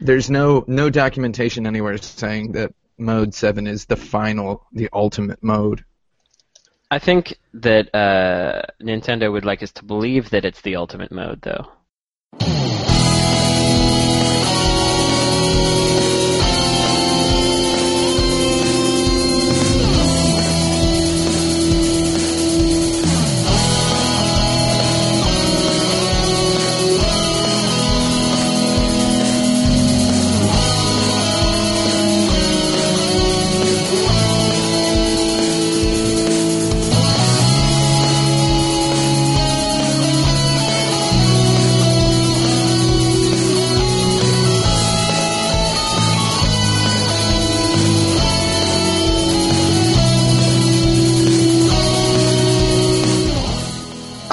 There's no no documentation anywhere saying that mode seven is the final, the ultimate mode. I think that uh, Nintendo would like us to believe that it's the ultimate mode, though.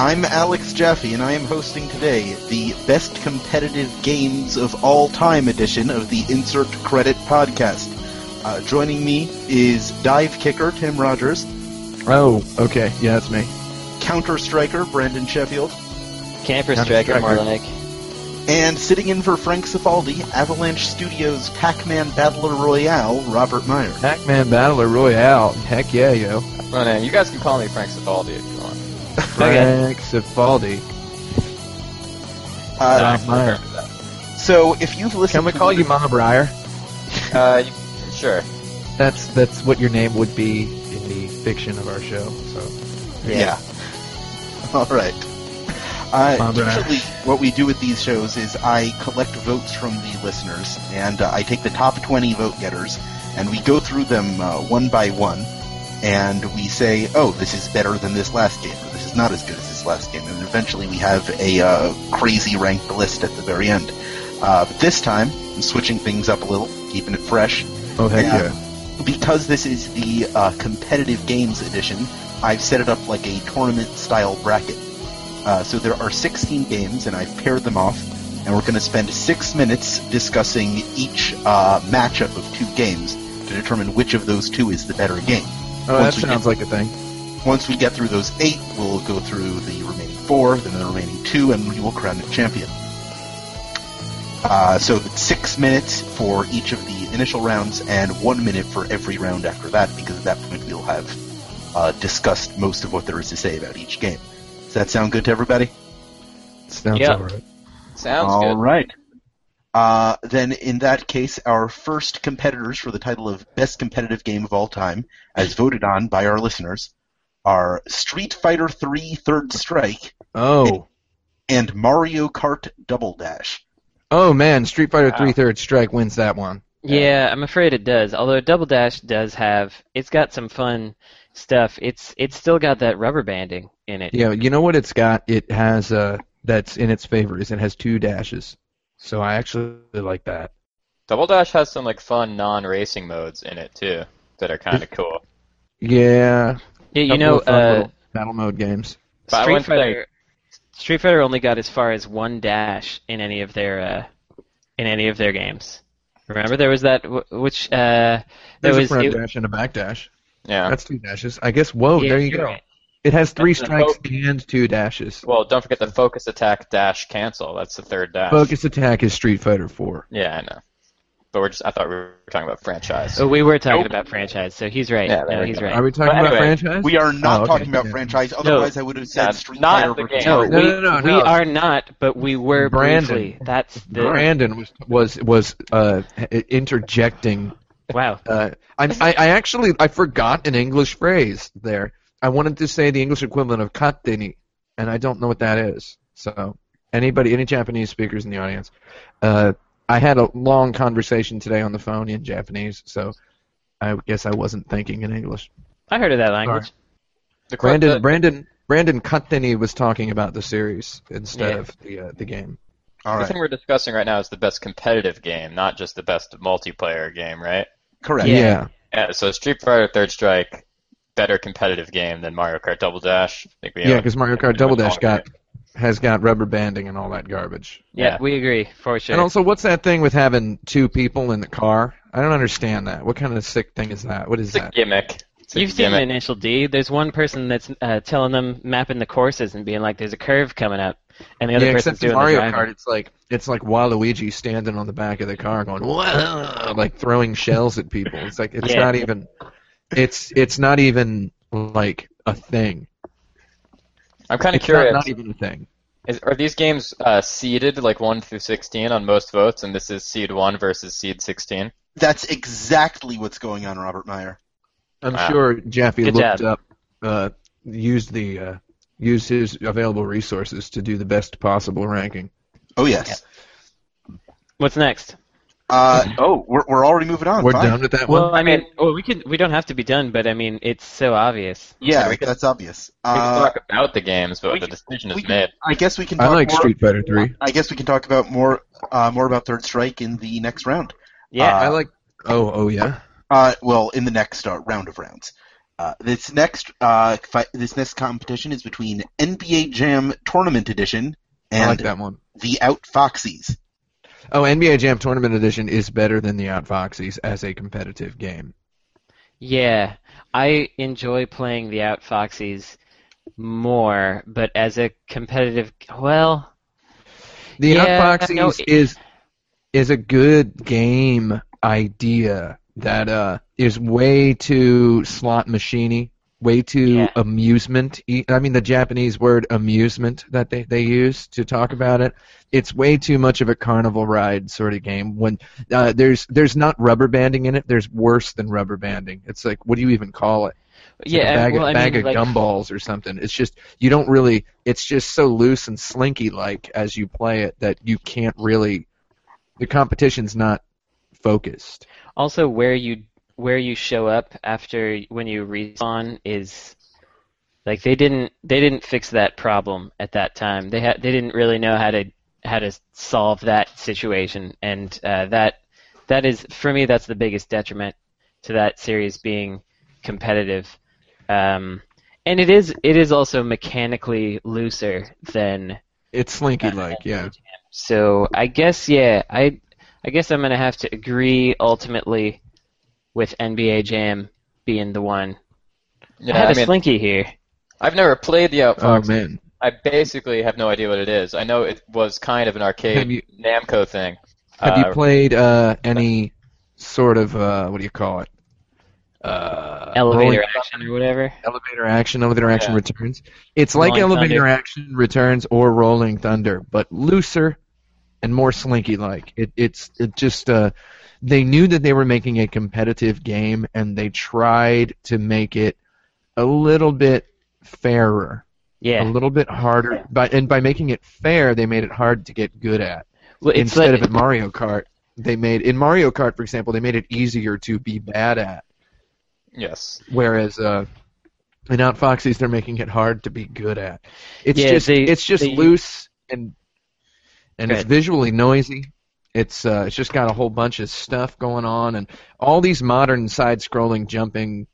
I'm Alex Jaffe, and I am hosting today the Best Competitive Games of All Time edition of the Insert Credit Podcast. Uh, joining me is Dive Kicker Tim Rogers, Oh, okay, yeah, that's me. Counter Striker Brandon Sheffield, Camper Counter Striker, more Striker. like. and sitting in for Frank Cifaldi, Avalanche Studios Pac-Man Battler Royale Robert Meyer. Pac-Man Battler Royale. Heck yeah, yo. Oh, man, you guys can call me Frank Cifaldi if you want. Frank Cifaldi. Uh, Bob Meyer. so if you've listened, Can we to call the- you Mama Breyer? Uh, you, sure. That's that's what your name would be in the fiction of our show. So Yeah. All right. Uh, Barbara. usually, what we do with these shows is I collect votes from the listeners, and uh, I take the top 20 vote getters, and we go through them uh, one by one, and we say, oh, this is better than this last game, or this is not as good as his last game, and eventually we have a uh, crazy ranked list at the very end. Uh, but this time, I'm switching things up a little, keeping it fresh oh heck Yeah. yeah. because this is the uh, competitive games edition, I've set it up like a tournament style bracket. Uh, so there are 16 games, and I've paired them off, and we're going to spend six minutes discussing each uh, matchup of two games to determine which of those two is the better game. Oh, that Once sounds get- like a thing. Once we get through those eight, we'll go through the remaining four, then the remaining two, and we will crown a champion. Uh, so it's six minutes for each of the initial rounds, and one minute for every round after that, because at that point we'll have uh, discussed most of what there is to say about each game. Does that sound good to everybody? Sounds Yeah. alright. Sounds All good. right. Uh, then, in that case, our first competitors for the title of Best Competitive Game of All Time, as voted on by our listeners, are Street Fighter III Third Strike Oh. and Mario Kart Double Dash. Oh man, Street Fighter Wow. Three Third Strike wins that one. Yeah, I'm afraid it does. Although Double Dash does have, it's got some fun stuff. It's it's still got that rubber banding in it. Yeah, you know what it's got? It has uh that's in its favor is it has two dashes. So I actually like that. Double Dash has some like fun non-racing modes in it too that are kind of cool. Yeah. Yeah, you know, of fun uh, battle mode games. Street wouldn't Fighter. Street Fighter only got as far as one dash in any of their uh, in any of their games. Remember, there was that wh- which uh, there There's was a front it- dash and a back dash. Yeah. That's two dashes. I guess whoa, yeah, there you go. right. It has three That's the strikes hope. and two dashes. Well, don't forget the focus attack dash cancel. That's the third dash. Focus attack is Street Fighter Four. Yeah, I know. But we're just I thought we were talking about franchise. Oh, we were talking Nope. about franchise, so he's right. Yeah, no, he's go. right. Are we talking But about anyway, franchise? We are not Oh, okay, talking about yeah. franchise, otherwise I would have said Yeah, Street not Fighter the versus game. No, No, we, no, no, we are not, but we were Brandon. briefly. That's the Brandon was was was uh, interjecting. wow. Uh, I, I I actually I forgot an English phrase there. I wanted to say the English equivalent of kateni, and I don't know what that is. So anybody, any Japanese speakers in the audience, uh, I had a long conversation today on the phone in Japanese, so I guess I wasn't thinking in English. I heard of that language. The Brandon the- Brandon Brandon Kateni was talking about the series instead Yeah. of the uh, the game. All the right, thing we're discussing right now is the best competitive game, not just the best multiplayer game, right? correct. Yeah. yeah. Yeah. So Street Fighter Third Strike, better competitive game than Mario Kart Double Dash. I think we Yeah, because Mario Kart Double Dash got has got rubber banding and all that garbage. Yeah, Yeah. we agree for sure. And also, what's that thing with having two people in the car? I don't understand that. What kind of sick thing is that? What is that? It's a that? gimmick. It's You've seen gimmick. Initial D. There's one person that's uh, telling them mapping the courses and being like, "There's a curve coming up," and the other yeah, person's except doing Mario the Kart, it's like it's like Waluigi standing on the back of the car going Whoa! like throwing shells at people. It's like it's Yeah. not even it's it's not even like a thing. I'm kind of curious. not, not even a thing. Is, are these games uh, seeded like one through sixteen on most votes, and this is seed one versus seed sixteen? That's exactly what's going on, Robert Meyer. I'm Wow. sure Jaffe Good looked job. up, uh, used the uh, used his available resources to do the best possible ranking. Oh yes. What's next? Uh, oh, we're we're already moving on. We're Fine. done with that Well, one. I mean, well, we could we don't have to be done, but I mean, it's so obvious. Yeah, we can- that's obvious. We can Uh, talk about the games, but the can- decision is can- made. I guess we can. I like more, Street Fighter Three. I guess we can talk about more uh, more about Third Strike in the next round. Yeah. Uh, I like. Oh, oh yeah. Uh, well, in the next uh, round of rounds. Uh, this next uh, fight, this next competition is between NBA Jam Tournament Edition I and like that one. the Outfoxies. Oh, NBA Jam Tournament Edition is better than the Outfoxies as a competitive game. Yeah, I enjoy playing the Outfoxies more, but as a competitive, well, The Yeah, Outfoxies no, it- is is a good game idea that uh, is way too slot machiney, way too Yeah. amusement. I mean, the Japanese word amusement that they, they use to talk about it. It's way too much of a carnival ride sort of game. When uh, there's there's not rubber banding in it, there's worse than rubber banding. It's like what do you even call it? It's like yeah, a bag, well, of, bag mean, of like, gumballs or something. It's just you don't really. It's just so loose and slinky like as you play it that you can't really. The competition's not focused. Also, where you where you show up after when you respawn is like they didn't they didn't fix that problem at that time. They had they didn't really know how to how to solve that situation, and uh, that that is for me that's the biggest detriment to that series being competitive. Um, and it is it is also mechanically looser than It's slinky like, yeah. so I guess yeah, I I guess I'm gonna have to agree ultimately with NBA Jam being the one. Yeah, I have I a mean, slinky here. I've never played the Outfox. Oh man, I basically have no idea what it is. I know it was kind of an arcade you- Namco thing. have Uh, you played uh, any sort of uh, what do you call it? Uh, Elevator action or whatever. elevator action, elevator action Yeah. returns. It's like elevator Thunder. action returns or rolling thunder, but looser and more slinky like. It, it's it just uh, they knew that they were making a competitive game and they tried to make it a little bit fairer, Yeah. a little bit harder. By and by making it fair, they made it hard to get good at. Well, it's Instead like, of in Mario Kart, they made in Mario Kart, for example, they made it easier to be bad at. Yes. Whereas uh, in Outfoxies, they're making it hard to be good at. It's Yeah, just they- it's just they- loose and and it's visually noisy. It's uh, it's just got a whole bunch of stuff going on, and all these modern side-scrolling, jumping,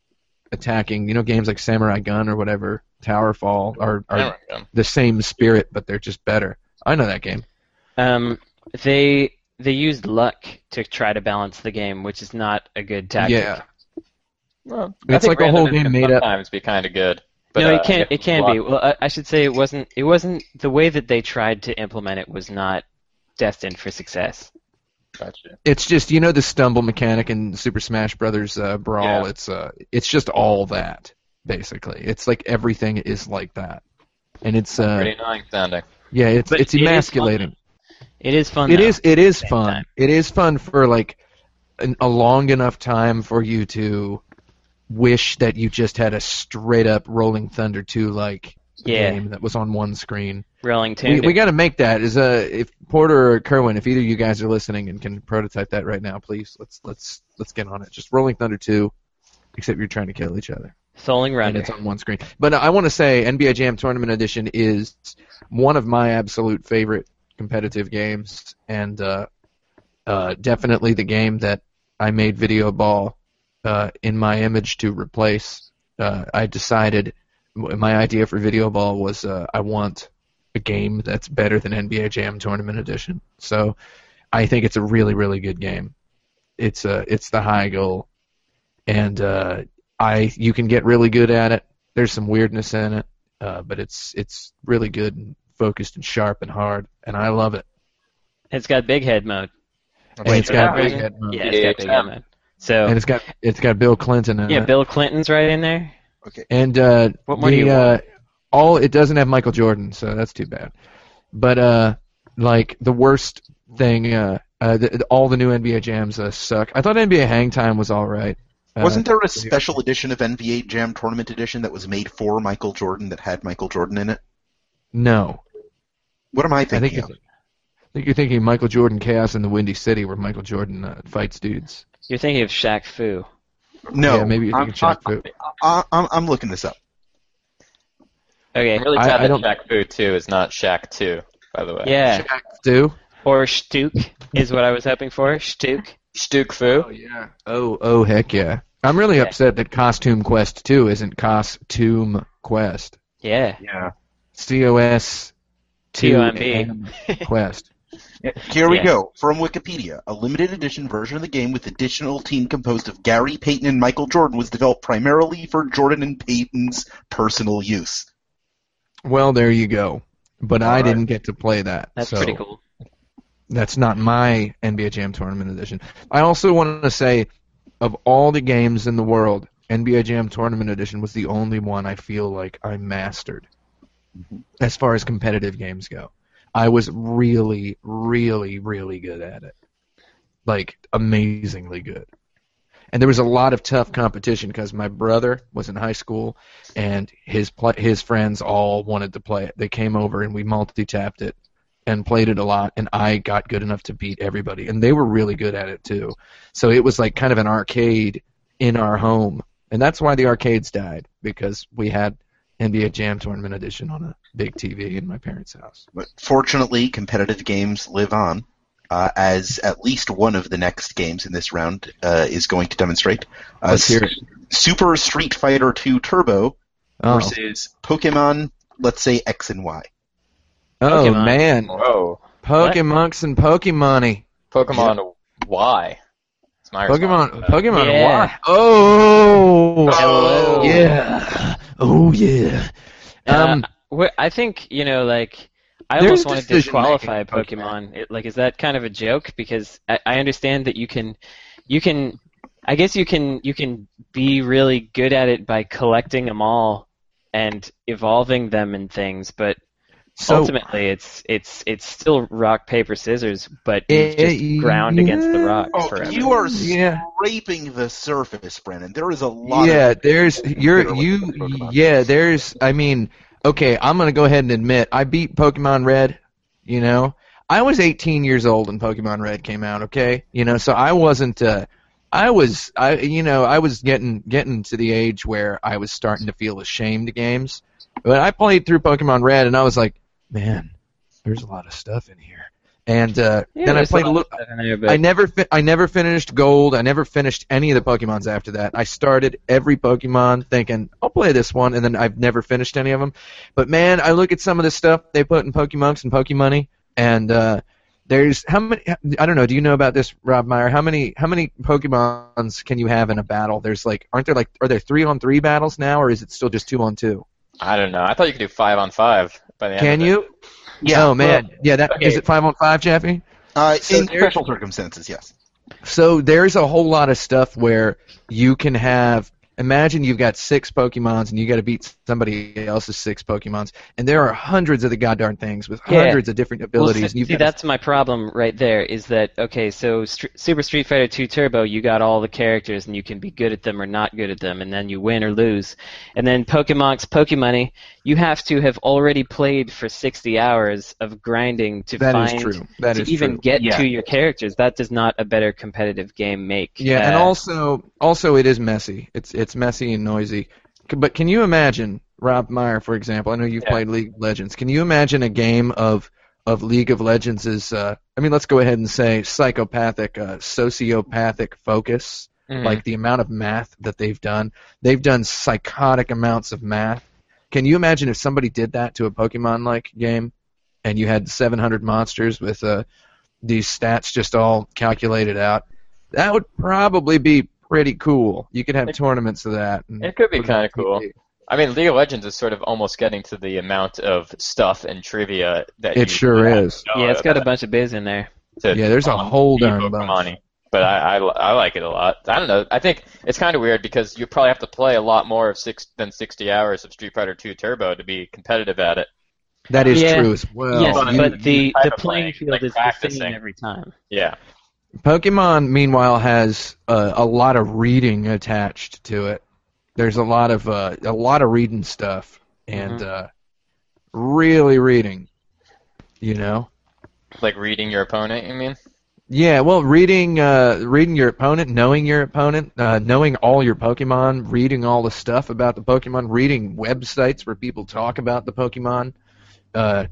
attacking, you know, games like Samurai Gunn or whatever, Towerfall are are the same spirit, but they're just better. I know that game. um, they they used luck to try to balance the game, which is not a good tactic. Yeah, Well, It's like a whole game can made up- sometimes be kind of good. But, no, uh, it can I it can luck- be. Well, I, I should say it wasn't it wasn't the way that they tried to implement it was not destined for success. Gotcha. it's just you know the stumble mechanic in Super Smash Brothers uh, Brawl. Yeah. It's uh, it's just all that basically. It's like everything is like that, and it's uh, Pretty annoying sounding. yeah, it's But it's it is fun. emasculating. It is fun. It though. is it is fun. time. It is fun for like an, a long enough time for you to wish that you just had a straight up Rolling Thunder 2 like Yeah. game that was on one screen. Rolling We, we got to make that. Is uh, if Porter or Kerwin, if either of you guys are listening and can prototype that right now, please let's let's let's get on it. Just Rolling Thunder 2, except you're trying to kill each other Souling and it's on one screen. But I want to say NBA Jam Tournament Edition is one of my absolute favorite competitive games, and uh, uh, definitely the game that I made Video Ball uh, in my image to replace. Uh, I decided my idea for Video Ball was uh, I want a game that's better than NBA Jam Tournament Edition. So I think it's a really really good game. It's uh, it's the high goal, and uh, I you can get really good at it. There's some weirdness in it, uh, but it's it's really good and focused and sharp and hard, and I love it. It's got big head mode. And Wait, it's for got big head mode. Yeah, it's got big head mode. So and it's got it's got Bill Clinton in it. yeah, it. Bill Clinton's right in there. And uh, What more do the, uh, all it doesn't have Michael Jordan, so that's too bad. But uh, like the worst thing, uh, uh, the, all the new NBA jams uh, suck. I thought NBA Hang Time was all right. Uh, Wasn't there a special edition of NBA Jam Tournament Edition that was made for Michael Jordan that had Michael Jordan in it? No, What am I I think thinking of? I think you're thinking Michael Jordan Chaos in the Windy City, where Michael Jordan uh, fights dudes. You're thinking of Shaq Fu. No, yeah, maybe you're I'm, thinking Shaq Fu. I, I'm, I'm looking this up. Okay. I'm really I- I that don't- Shaq Fu 2 is not Shaq 2, by the way. Yeah. Shaq Fu. Or Stuke is what I was hoping for. Stuke. Stuk Fu? Oh yeah. Oh oh heck yeah. I'm really Yeah. upset that Costume Quest 2 isn't Costume Quest. Yeah. Yeah. C O S T T-O-M-B. Quest. Here we Yeah. go. From Wikipedia, a limited edition version of the game with additional team composed of Gary Payton and Michael Jordan was developed primarily for Jordan and Payton's personal use. Well, there you go. But I Alright. didn't get to play that. That's so pretty cool. That's not my NBA Jam Tournament edition. I also want to say, of all the games in the world, NBA Jam Tournament Edition was the only one I feel like I mastered. Mm-hmm. As far as competitive games go, I was really, really, really good at it. Like amazingly good. And there was a lot of tough competition because my brother was in high school, and his pl- his friends all wanted to play it. They came over and we multi-tapped it and played it a lot and I got good enough to beat everybody and they were really good at it too. So it was like kind of an arcade in our home. And that's why the arcades died because we had NBA Jam Tournament edition on a big TV in my parents' house. But fortunately, competitive games live on, uh, as at least one of the next games in this round uh, is going to demonstrate. Uh, Let's hear it. Super Street Fighter 2 Turbo Oh, versus Pokemon, let's say X and Y. oh Pokemon. man. Whoa. Pokemonks and Pokemon. Pokemon Y. It's my response to Pokemon. Pokemon Yeah. Y. Oh Hello. yeah. Oh yeah. Um uh, I think you know, like, I almost want to disqualify Pokemon. Pokemon. It, like, is that kind of a joke? Because I, I understand that you can, you can, I guess you can, you can be really good at it by collecting them all and evolving them and things, but so ultimately, it's it's it's still rock paper scissors, but you Eh, just ground against the rock Oh, forever. you are Yeah. scraping the surface, Brennan. There is a lot yeah, of there's you're you Pokemon. yeah, there's I mean, okay, I'm going to go ahead and admit I beat Pokemon Red, you know. I was 18 years old when Pokemon Red came out, okay? You know, so I wasn't uh I was I you know, I was getting getting to the age where I was starting to feel ashamed of games. But I played through Pokemon Red and I was like, man, there's a lot of stuff in here. And uh Yeah, then I played a little of there, but I never fi- I never finished Gold. I never finished any of the Pokemons after that. I started every Pokemon thinking I'll play this one, and then I've never finished any of them. But man, I look at some of the stuff they put in Pokemonks and Pokemoney, and uh, there's how many? I don't know. Do you know about this, Rob Meyer? How many how many Pokemons can you have in a battle? There's like aren't there like are there three on three battles now, or is it still just two on two? I don't know. I thought you could do 5 on 5 by the end Can of you? Yeah, Oh man, yeah. That is okay. it. Five on five, Jeffy. uh, So in special circumstances. Yes. So there's a whole lot of stuff where you can have. Imagine you've got six Pokemons and you got to beat somebody else's six Pokemons, and there are hundreds of the goddamn things with Yeah. hundreds of different Well, abilities. see, and see, gotta- that's my problem right there. Is that okay? So Str- Super Street Fighter 2 Turbo, you got all the characters, and you can be good at them or not good at them, and then you win or lose. And then Pokemon's Pokemoney, you have to have already played for 60 hours of grinding to That is find true. That to is even true. get Yeah. to your characters. That does not a better competitive game make. Yeah, and Uh, also also it is messy. It's it's messy and noisy. But can you imagine Rob Meyer, for example? I know you've Yeah. played League of Legends. Can you imagine a game of of League of Legends is? Uh, I mean, let's go ahead and say psychopathic, uh, sociopathic focus. mhm. like the amount of math that they've done. They've done psychotic amounts of math. Can you imagine if somebody did that to a Pokemon like game and you had 700 monsters with uh, these stats just all calculated out? That would probably be pretty cool. You could have It- tournaments of that. and It could be put it on kind of cool. I mean, League of Legends is sort of almost getting to the amount of stuff and trivia that It you sure is. Yeah, it's got a bunch of biz in there. Yeah, there's a whole be darn bunch. Pokemon-y. But I, I, I like it a lot. I don't know. I think it's kind of weird because you probably have to play a lot more of six than 60 hours of Street Fighter 2 Turbo to be competitive at it. That is Yeah. true as well. yes, you- but the, the playing playing, field like is the same every time. Yeah. Pokemon, meanwhile, has uh, a lot of reading attached to it. There's a lot of uh, a lot of reading stuff, and Mhm. uh, really reading. You know. Like reading your opponent, you mean? Yeah, well, reading uh, reading your opponent, knowing your opponent, uh, knowing all your Pokemon, reading all the stuff about the Pokemon, reading websites where people talk about the Pokemon, uh,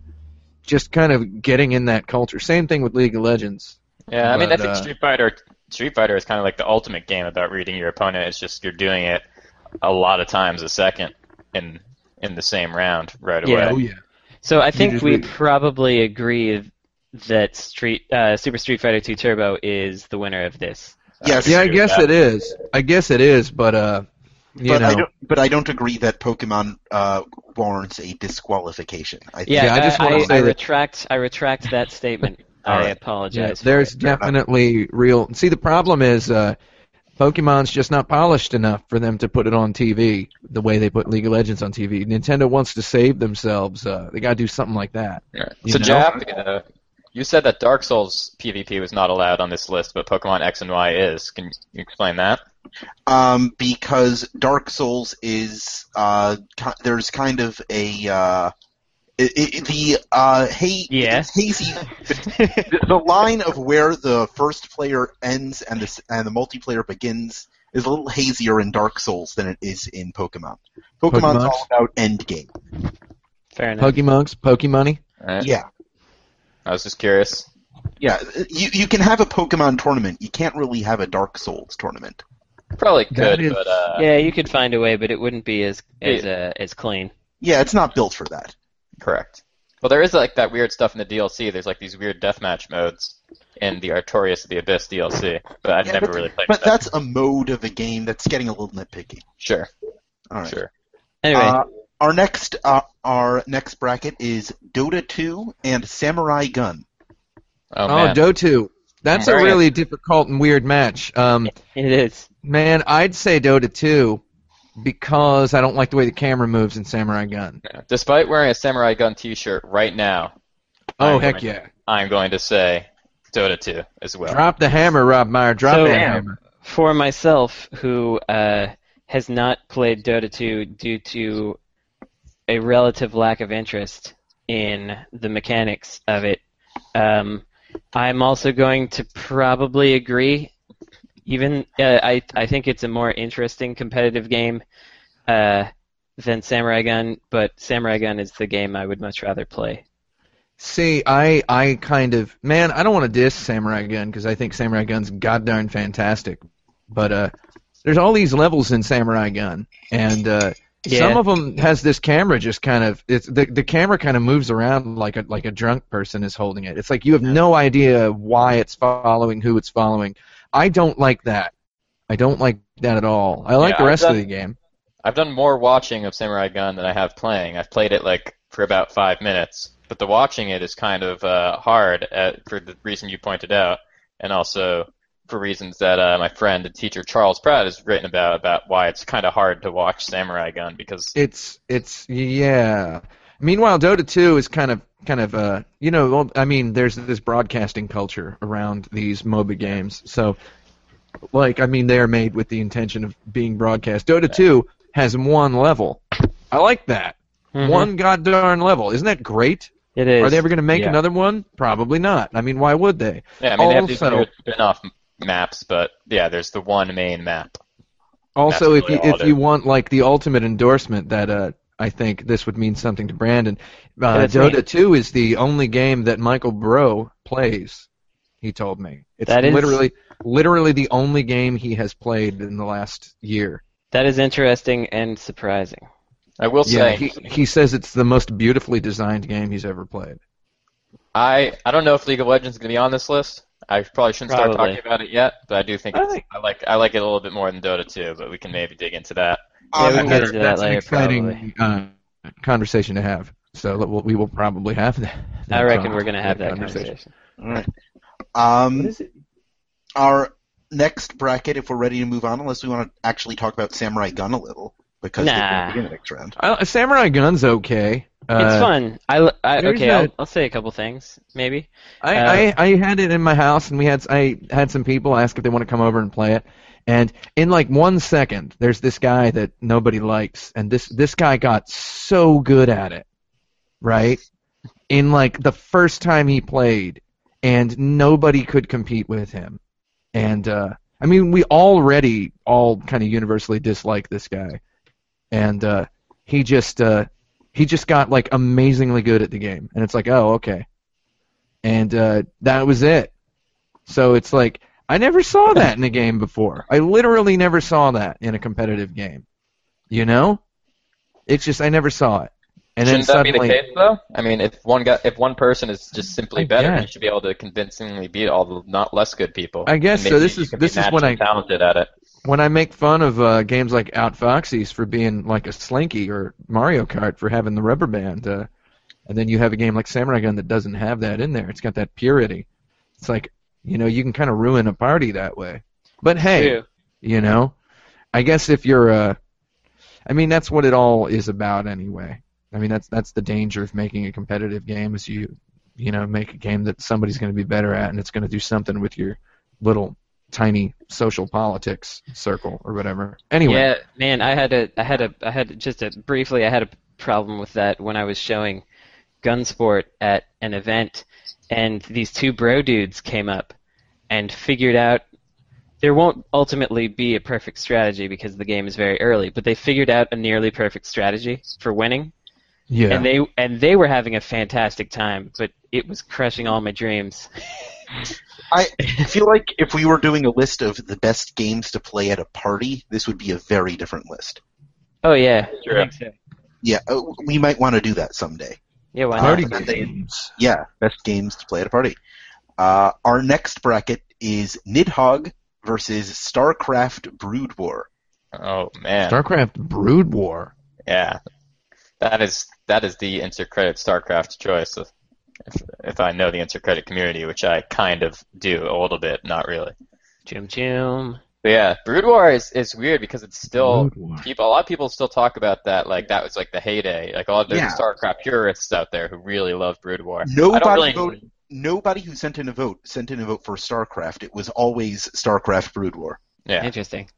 just kind of getting in that culture. Same thing with League of Legends. Yeah, I mean, I think uh, Street Fighter Street Fighter is kind of like the ultimate game about reading your opponent. It's just you're doing it a lot of times a second in in the same round right Yeah. away. Oh yeah. So I think we read- probably agree that Street uh, Super Street Fighter 2 Turbo is the winner of this. Yes, Yeah, I guess it is. I guess it is, but uh, you but I know, don't. But I don't agree that Pokemon uh, warrants a disqualification. I think Yeah, Yeah, I just I, wanna I, say I that- retract. I retract that statement. All I right. apologize. for there's definitely real. See, the problem is uh, Pokemon's just not polished enough for them to put it on TV the way they put League of Legends on TV. Nintendo wants to save themselves. Uh, they got to do something like that. Yeah. So, know? Jap, uh, you said that Dark Souls PvP was not allowed on this list, but Pokemon X and Y is. Can you explain that? um, because Dark Souls is uh, there's kind of a uh, it, it, the uh, hey, Yeah. hazy. the, the line of where the first player ends and the and the multiplayer begins is a little hazier in Dark Souls than it is in Pokemon. Pokemon's Pokemon's? all about end game. Fair enough. Pokemonks, Pokemoney. Right? Yeah. I was just curious. Yeah, you you can have a Pokemon tournament. You can't really have a Dark Souls tournament. Probably That could, is- but uh, yeah, you could find a way, but it wouldn't be as as uh, as clean. Yeah, it's not built for that. Correct. Well, there is like that weird stuff in the DLC. There's like these weird deathmatch modes in the Artorias of the Abyss DLC, but I've Yeah, never but- really played that. But that. that's a mode of a game that's getting a little nitpicky. Sure, All right. sure. Anyway, Uh, our next uh, our next bracket is Dota 2 and Samurai Gunn. Oh, Oh, man. Dota. That's a really difficult and weird match. Um, it is. man, I'd say Dota 2 because I don't like the way the camera moves in Samurai Gunn. Yeah. Despite wearing a Samurai Gunn T-shirt right now, Oh, I'm heck going- yeah. I'm going to say Dota 2 as well. Drop the hammer, Rob Meyer. Drop So- that Damn. hammer. For myself, who uh, has not played Dota 2 due to a relative lack of interest in the mechanics of it, um, I'm also going to probably agree. Even uh, I, I think it's a more interesting competitive game uh, than Samurai Gunn, but Samurai Gunn is the game I would much rather play. See, I I kind of man, I don't want to diss Samurai Gunn because I think Samurai Gunn's goddamn fantastic, but uh, there's all these levels in Samurai Gunn, and uh, Yeah. some of them has this camera just kind of it's the the camera kind of moves around like a like a drunk person is holding it. It's like you have no idea why it's following who it's following. I don't like that. I don't like that at all. I like Yeah, the rest done- of the game. I've done more watching of Samurai Gunn than I have playing. I've played it like for about five minutes, but the watching it is kind of uh, hard at, for the reason you pointed out, and also for reasons that uh, my friend and teacher Charles Pratt has written about about why it's kind of hard to watch Samurai Gunn because It's it's yeah. Meanwhile, Dota 2 is kind of kind of uh you know well, I mean there's this broadcasting culture around these MOBA games. So like I mean they're made with the intention of being broadcast. Dota 2 has one level. I like that. Mhm. One goddamn level. Isn't that great? It is. Are they ever going to make yeah. another one? Probably not. I mean, why would they? yeah, I mean they have these Also- spin-off maps, but yeah, there's the one main map. Also, if you if you want like the ultimate endorsement, that uh, I think this would mean something to Brandon. Uh, That's Dota me. 2 is the only game that Michael Brough plays. He told me it's That is- literally literally the only game he has played in the last year. That is interesting and surprising. I will Yeah, say he he says it's the most beautifully designed game he's ever played. I I don't know if League of Legends is going to be on this list. I probably shouldn't start talking about it yet, but I do think I it's, think- I like I like it a little bit more than Dota 2, but we can maybe dig into that. Yeah, we can get that's, into that that's an later, exciting uh, conversation to have. So we'll, we will probably have that. I reckon that we're gonna have that conversation. all right. Um, What is it? our next bracket, if we're ready to move on, unless we want to actually talk about Samurai Gunn a little, because they Nah. didn't the next round. Uh, Samurai Gunn's okay. Uh, it's fun. I, l- I- there's okay. that- I'll, I'll say a couple things, maybe. I, Uh, I I had it in my house, and we had I had some people ask if they want to come over and play it. And in like one second, there's this guy that nobody likes, and this this guy got so good at it, right? In like the first time he played, and nobody could compete with him. And uh, I mean, we already all kind of universally dislike this guy, and uh, he just uh, he just got like amazingly good at the game, and it's like, oh, okay and uh, that was it. So it's like I never saw that in a game before. I literally never saw that in a competitive game. You know, it's just I never saw it. And Shouldn't then that be the case though? I mean, if one guy, if one person is just simply I better, guess. he should be able to convincingly beat all the not less good people. I guess so. This is- this is when I- talented at it. when I make fun of uh, games like Out Outfoxies for being like a Slinky or Mario Kart for having the rubber band, uh, and then you have a game like Samurai Gunn that doesn't have that in there. It's got that purity. It's like you know you can kind of ruin a party that way. But hey, True. you know i guess if you're a, I mean that's what it all is about anyway i mean that's that's the danger of making a competitive game is you you know make a game that somebody's going to be better at and it's going to do something with your little tiny social politics circle or whatever anyway Yeah, man, I had a, I had a, I had just a briefly, I had a problem with that when I was showing Gunsport at an event, and these two bro dudes came up and figured out there won't ultimately be a perfect strategy because the game is very early, but they figured out a nearly perfect strategy for winning, yeah and they and they were having a fantastic time, but it was crushing all my dreams. I feel like if we were doing a list of the best games to play at a party, this would be a very different list. Oh yeah, True. I think so. Yeah, uh, we might want to do that someday. Yeah, why party not? games Yeah, best games to play at a party. Uh, our next bracket is Nidhogg versus StarCraft Brood War. Oh man, starcraft brood war yeah, that is that is the insert credit StarCraft choice. If, if I know the insert credit community, which I kind of do a little bit, not really. Chum chum. But yeah, Brood War is, is weird because it's still people. A lot of people still talk about that like that was like the heyday. Like all there's Yeah. StarCraft purists out there who really love Brood War. Nobody really. voted. Nobody who sent in a vote sent in a vote for StarCraft. It was always StarCraft Brood War. Yeah, Interesting.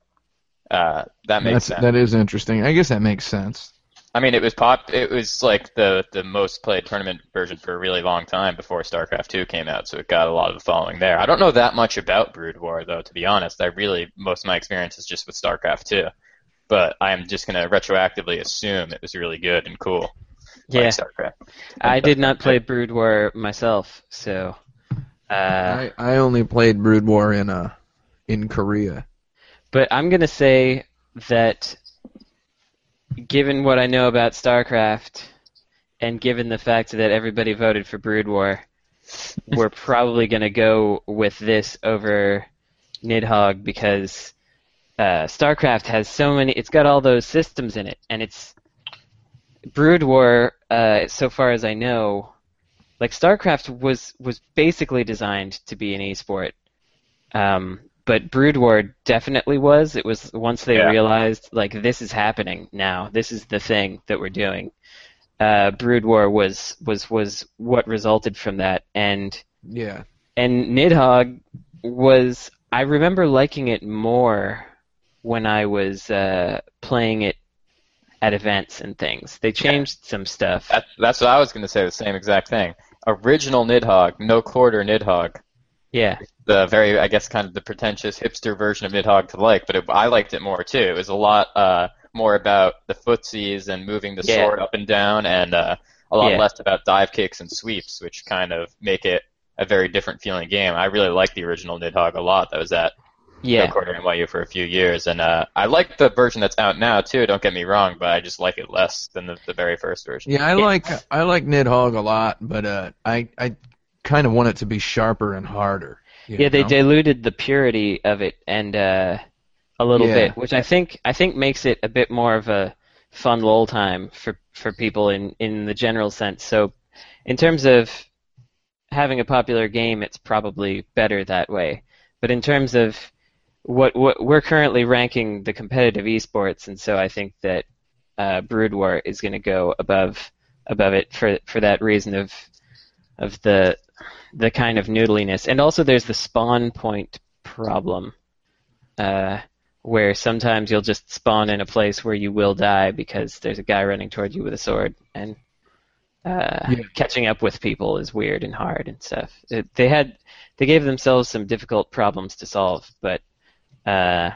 uh, that makes That's, sense. that is interesting i guess that makes sense I mean, it was pop. It was like the the most played tournament version for a really long time before StarCraft Two came out, so it got a lot of the following there. I don't know that much about Brood War though, to be honest. I really most of my experience is just with StarCraft Two, but I'm just gonna retroactively assume it was really good and cool. Yeah. like StarCraft. I did not play Brood War myself, so uh, I, I only played brood war in uh in korea but I'm gonna say that given what I know about StarCraft and given the fact that everybody voted for Brood War, we're probably gonna go with this over Nidhogg because uh, StarCraft has so many. It's got all those systems in it, and it's Brood War. Uh, so far as I know, like StarCraft was was basically designed to be an esport, um, but Brood War definitely was. It was once they Yeah. realized like this is happening now. This is the thing that we're doing. Uh, Brood War was was was what resulted from that, and yeah and Nidhogg was I remember liking it more when I was uh, playing it at events and things. They changed some stuff. That's that's what I was gonna say. The same exact thing. Original Nidhogg, no quarter Nidhogg. Yeah, the very, I guess, kind of the pretentious hipster version of Nidhogg to like, but it, I liked it more too. It was a lot uh, more about the footsies and moving the Yeah. sword up and down, and uh, a lot Yeah. less about dive kicks and sweeps, which kind of make it a very different feeling game. I really liked the original Nidhogg a lot. That was at yeah. Quarter NYU for a few years, and uh, I like the version that's out now too. Don't get me wrong, but I just like it less than the, the very first version. Yeah, I like I like Nidhogg a lot, but uh, I I kind of want it to be sharper and harder. Yeah, they diluted the purity of it, and uh, a little Yeah. bit, which I think I think makes it a bit more of a fun lull time for for people in in the general sense. So, in terms of having a popular game, it's probably better that way. But in terms of what what we're currently ranking the competitive esports, and so I think that uh, Brood War is going to go above above it for for that reason of of the the kind of noodliness, and also there's the spawn point problem, uh, where sometimes you'll just spawn in a place where you will die because there's a guy running toward you with a sword, and uh, Yeah. catching up with people is weird and hard and stuff. It, they had they gave themselves some difficult problems to solve, but uh,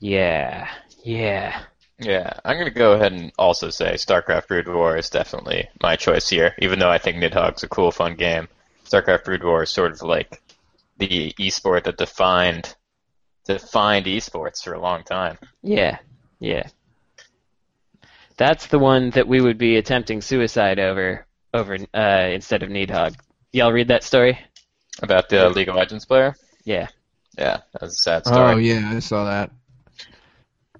yeah, yeah. Yeah, I'm going to go ahead and also say StarCraft Brood War is definitely my choice here, even though I think Nidhogg's a cool, fun game. StarCraft Brood War is sort of like the esport that defined defined esports for a long time. Yeah, yeah. That's the one that we would be attempting suicide over over uh, instead of Nidhogg. Y'all read that story? About the League of Legends player? Yeah. Yeah, that was a sad story. Oh yeah, I saw that.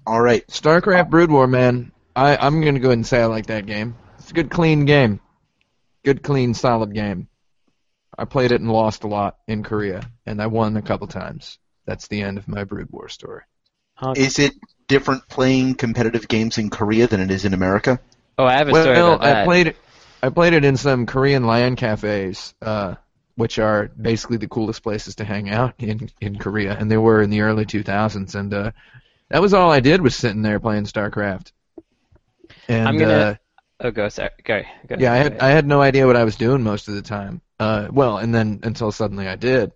All right. StarCraft Brood War, man. I I'm gonna go ahead and say I like that game. It's a good, clean game. Good, clean, solid game. I played it and lost a lot in Korea, and I won a couple times. That's the end of my Brood War story. Honk. Is it different playing competitive games in Korea than it is in America? oh, I have a story about that. I played it. I played it in some Korean LAN cafes, uh, which are basically the coolest places to hang out in in Korea, and they were in the early 2000s. And uh, that was all I did was sitting there playing StarCraft. And I'm gonna- uh, oh, go sorry. Go. go yeah, I had. I had no idea what I was doing most of the time. Uh, well, and then until suddenly I did.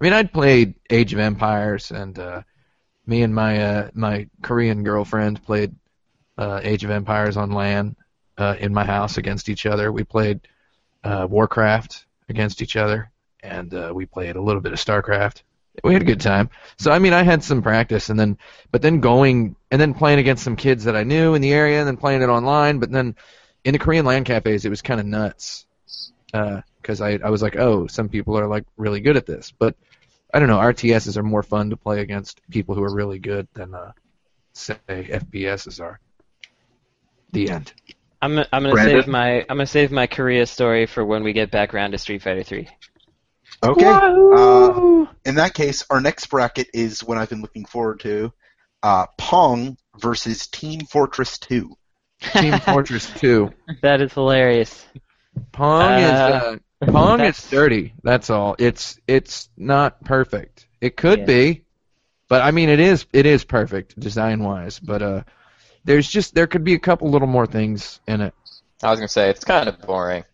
I mean, I'd played Age of Empires, and uh, me and my uh, my Korean girlfriend played uh, Age of Empires on LAN uh, in my house against each other. We played uh, Warcraft against each other, and uh, we played a little bit of StarCraft. We had a good time. So I mean, I had some practice, and then but then going and then playing against some kids that I knew in the area, and then playing it online. But then in the Korean LAN cafes, it was kind of nuts because I I was like, oh, some people are like really good at this, but I don't know. RTSs are more fun to play against people who are really good than uh, say FPSs are. The end. I'm I'm gonna Brandon? save my I'm gonna save my Korea story for when we get back around to Street Fighter 3. Okay. Uh, in that case, our next bracket is what I've been looking forward to: uh, Pong versus Team Fortress 2. Team Fortress 2. That is hilarious. Pong is Uh, uh, Pong is dirty. That's all. It's it's not perfect. It could Yeah. be, but I mean it is it is perfect design wise. But uh, there's just there could be a couple little more things in it. I was going to say, it's kind of boring.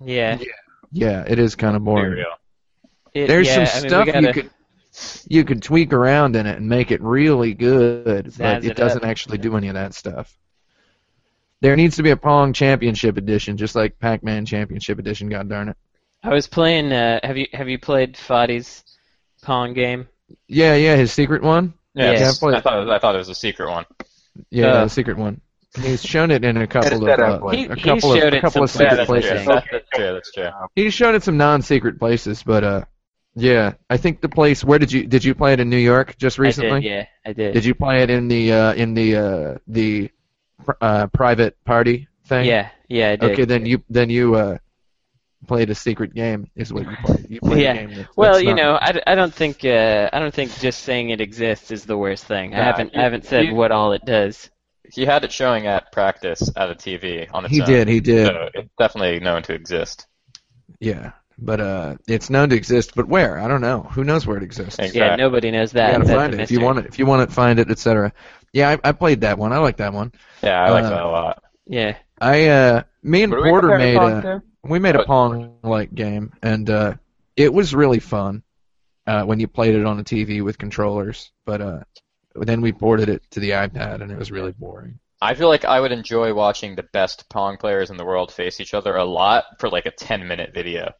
Yeah. Yeah, yeah it is kind of to be boring. real. It- There's yeah, some I mean, stuff gotta- you could you could tweak around in it and make it really good, but it it doesn't up. actually do any of that stuff. There needs to be a Pong Championship Edition, just like Pac-Man Championship Edition. God darn it! I was playing. Uh, have you have you played Fadi's Pong game? Yeah, yeah, his secret one. Yeah, Yeah, it's- I've I, thought I thought it was a secret one. Yeah, Uh, the secret one. He's shown it in a couple of out, uh, He- a couple of showed a it couple of some Yeah, secret places. true. That's, that's true. That's true. He's shown it some non-secret places, but uh, yeah, I think the place. Where did you did you play it in New York just recently? I did. Yeah, I did. Did you play it in the uh, in the uh, the uh, private party thing? Yeah, yeah, I did. Okay, then you then you uh, played a secret game is what you played. You played Yeah. a game that, Well, that's you not- know, I, d- I don't think uh, I don't think just saying it exists is the worst thing. I haven't you- I haven't said you- what all it does. He had it showing at practice at a TV on its he own. did, he did. So it's definitely known to exist. Yeah, but uh, it's known to exist. But where? I don't know. Who knows where it exists? Exactly. Yeah, nobody knows that. You that. gotta That's find a it if you want it. If you want it, find it, etc. Yeah, I, I played that one. I like that one. Yeah, I like Uh, that a lot. Yeah, I uh, me and What we Porter made a to? we made a Pong like game, and uh, it was really fun uh, when you played it on a TV with controllers. But uh, then we ported it to the iPad, and it was really boring. I feel like I would enjoy watching the best Pong players in the world face each other a lot for like a 10 minute video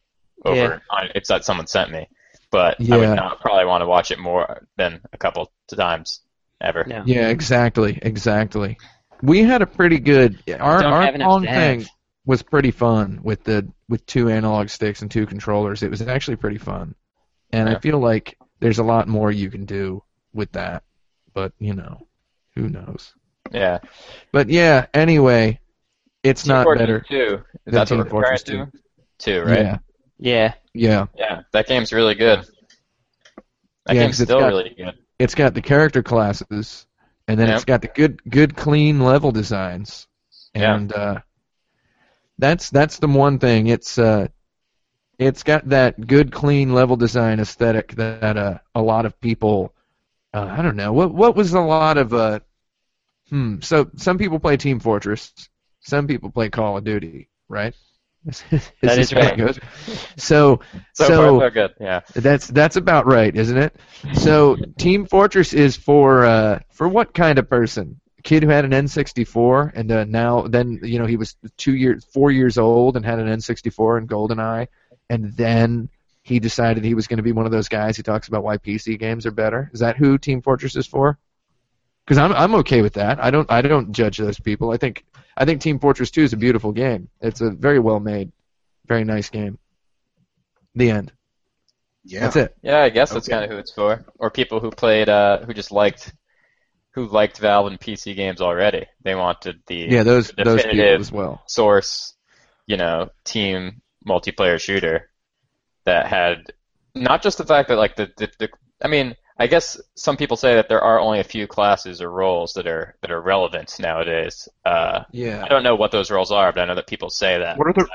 over Yeah. on, it's that someone sent me. But I would not probably want to watch it more than a couple times ever. no. Yeah, exactly, exactly. We had a pretty good our our have enough Pong to thing have. was pretty fun with the with two analog sticks and two controllers. It was actually pretty fun, and I feel like there's a lot more you can do with that. but you know, who knows? Yeah. But yeah, anyway, it's Team not Fortress better. 2. than That's Team what we're Fortress comparing to? Two, right? Yeah, Yeah. yeah. Yeah, that game's really good. That Yeah, game's 'cause it's still got- really good. It's got the character classes, and then Yep. it's got the good, good, clean level designs, Yeah. and uh, that's that's the one thing. It's uh, it's got that good, clean level design aesthetic that uh, a lot of people. Uh, I don't know what what was a lot of uh, hmm. So some people play Team Fortress, some people play Call of Duty, right? That is how it right. goes? So So, so far, so good. Yeah. that's that's about right, isn't it? So Team Fortress is for uh, for what kind of person? A kid who had an N64 and uh, now then you know he was two years, four years old and had an N64 and GoldenEye, and then he decided he was going to be one of those guys who talks about why PC games are better. Is that who Team Fortress is for? Because I'm I'm okay with that. I don't I don't judge those people. I think I think Team Fortress 2 is a beautiful game. It's a very well made, very nice game. The end. Yeah. That's it. Yeah, I guess that's Okay. kind of who it's for. Or people who played, uh, who just liked, who liked Valve and PC games already. They wanted the Yeah, those the those people as well. source, you know, team multiplayer shooter that had not just the fact that like the, the, the I mean, I guess some people say that there are only a few classes or roles that are that are relevant nowadays. Uh, Yeah. I don't know what those roles are, but I know that people say that. What are the?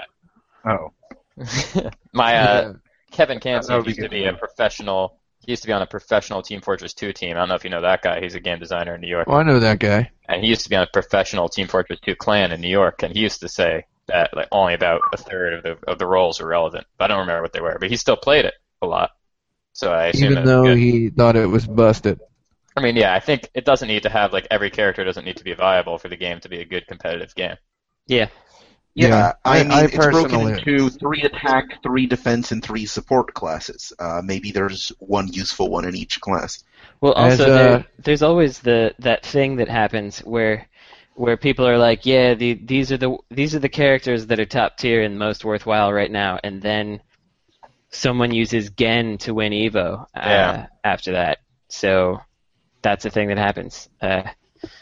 Oh, My uh, Kevin That Canson used to be a professional. He used to be on a professional Team Fortress 2 team. I don't know if you know that guy. He's a game designer in New York, Well, I know that guy. and he used to be on a professional Team Fortress 2 clan in New York. And he used to say that like only about a third of the of the roles were relevant. But I don't remember what they were. But he still played it a lot. So I assume Even though good. he thought it was busted. I mean, yeah, I think it doesn't need to have like every character doesn't need to be viable for the game to be a good competitive game. Yeah. yeah. Yeah, I, I- mean, I it's broken personally- into three attack, three defense, and three support classes. Uh, maybe there's one useful one in each class. Well, As, also uh, there, there's always the that thing that happens where where people are like, yeah, the, these are the these are the characters that are top tier and most worthwhile right now, and then someone uses Gen to win Evo uh, Yeah. after that. So that's a thing that happens. Uh,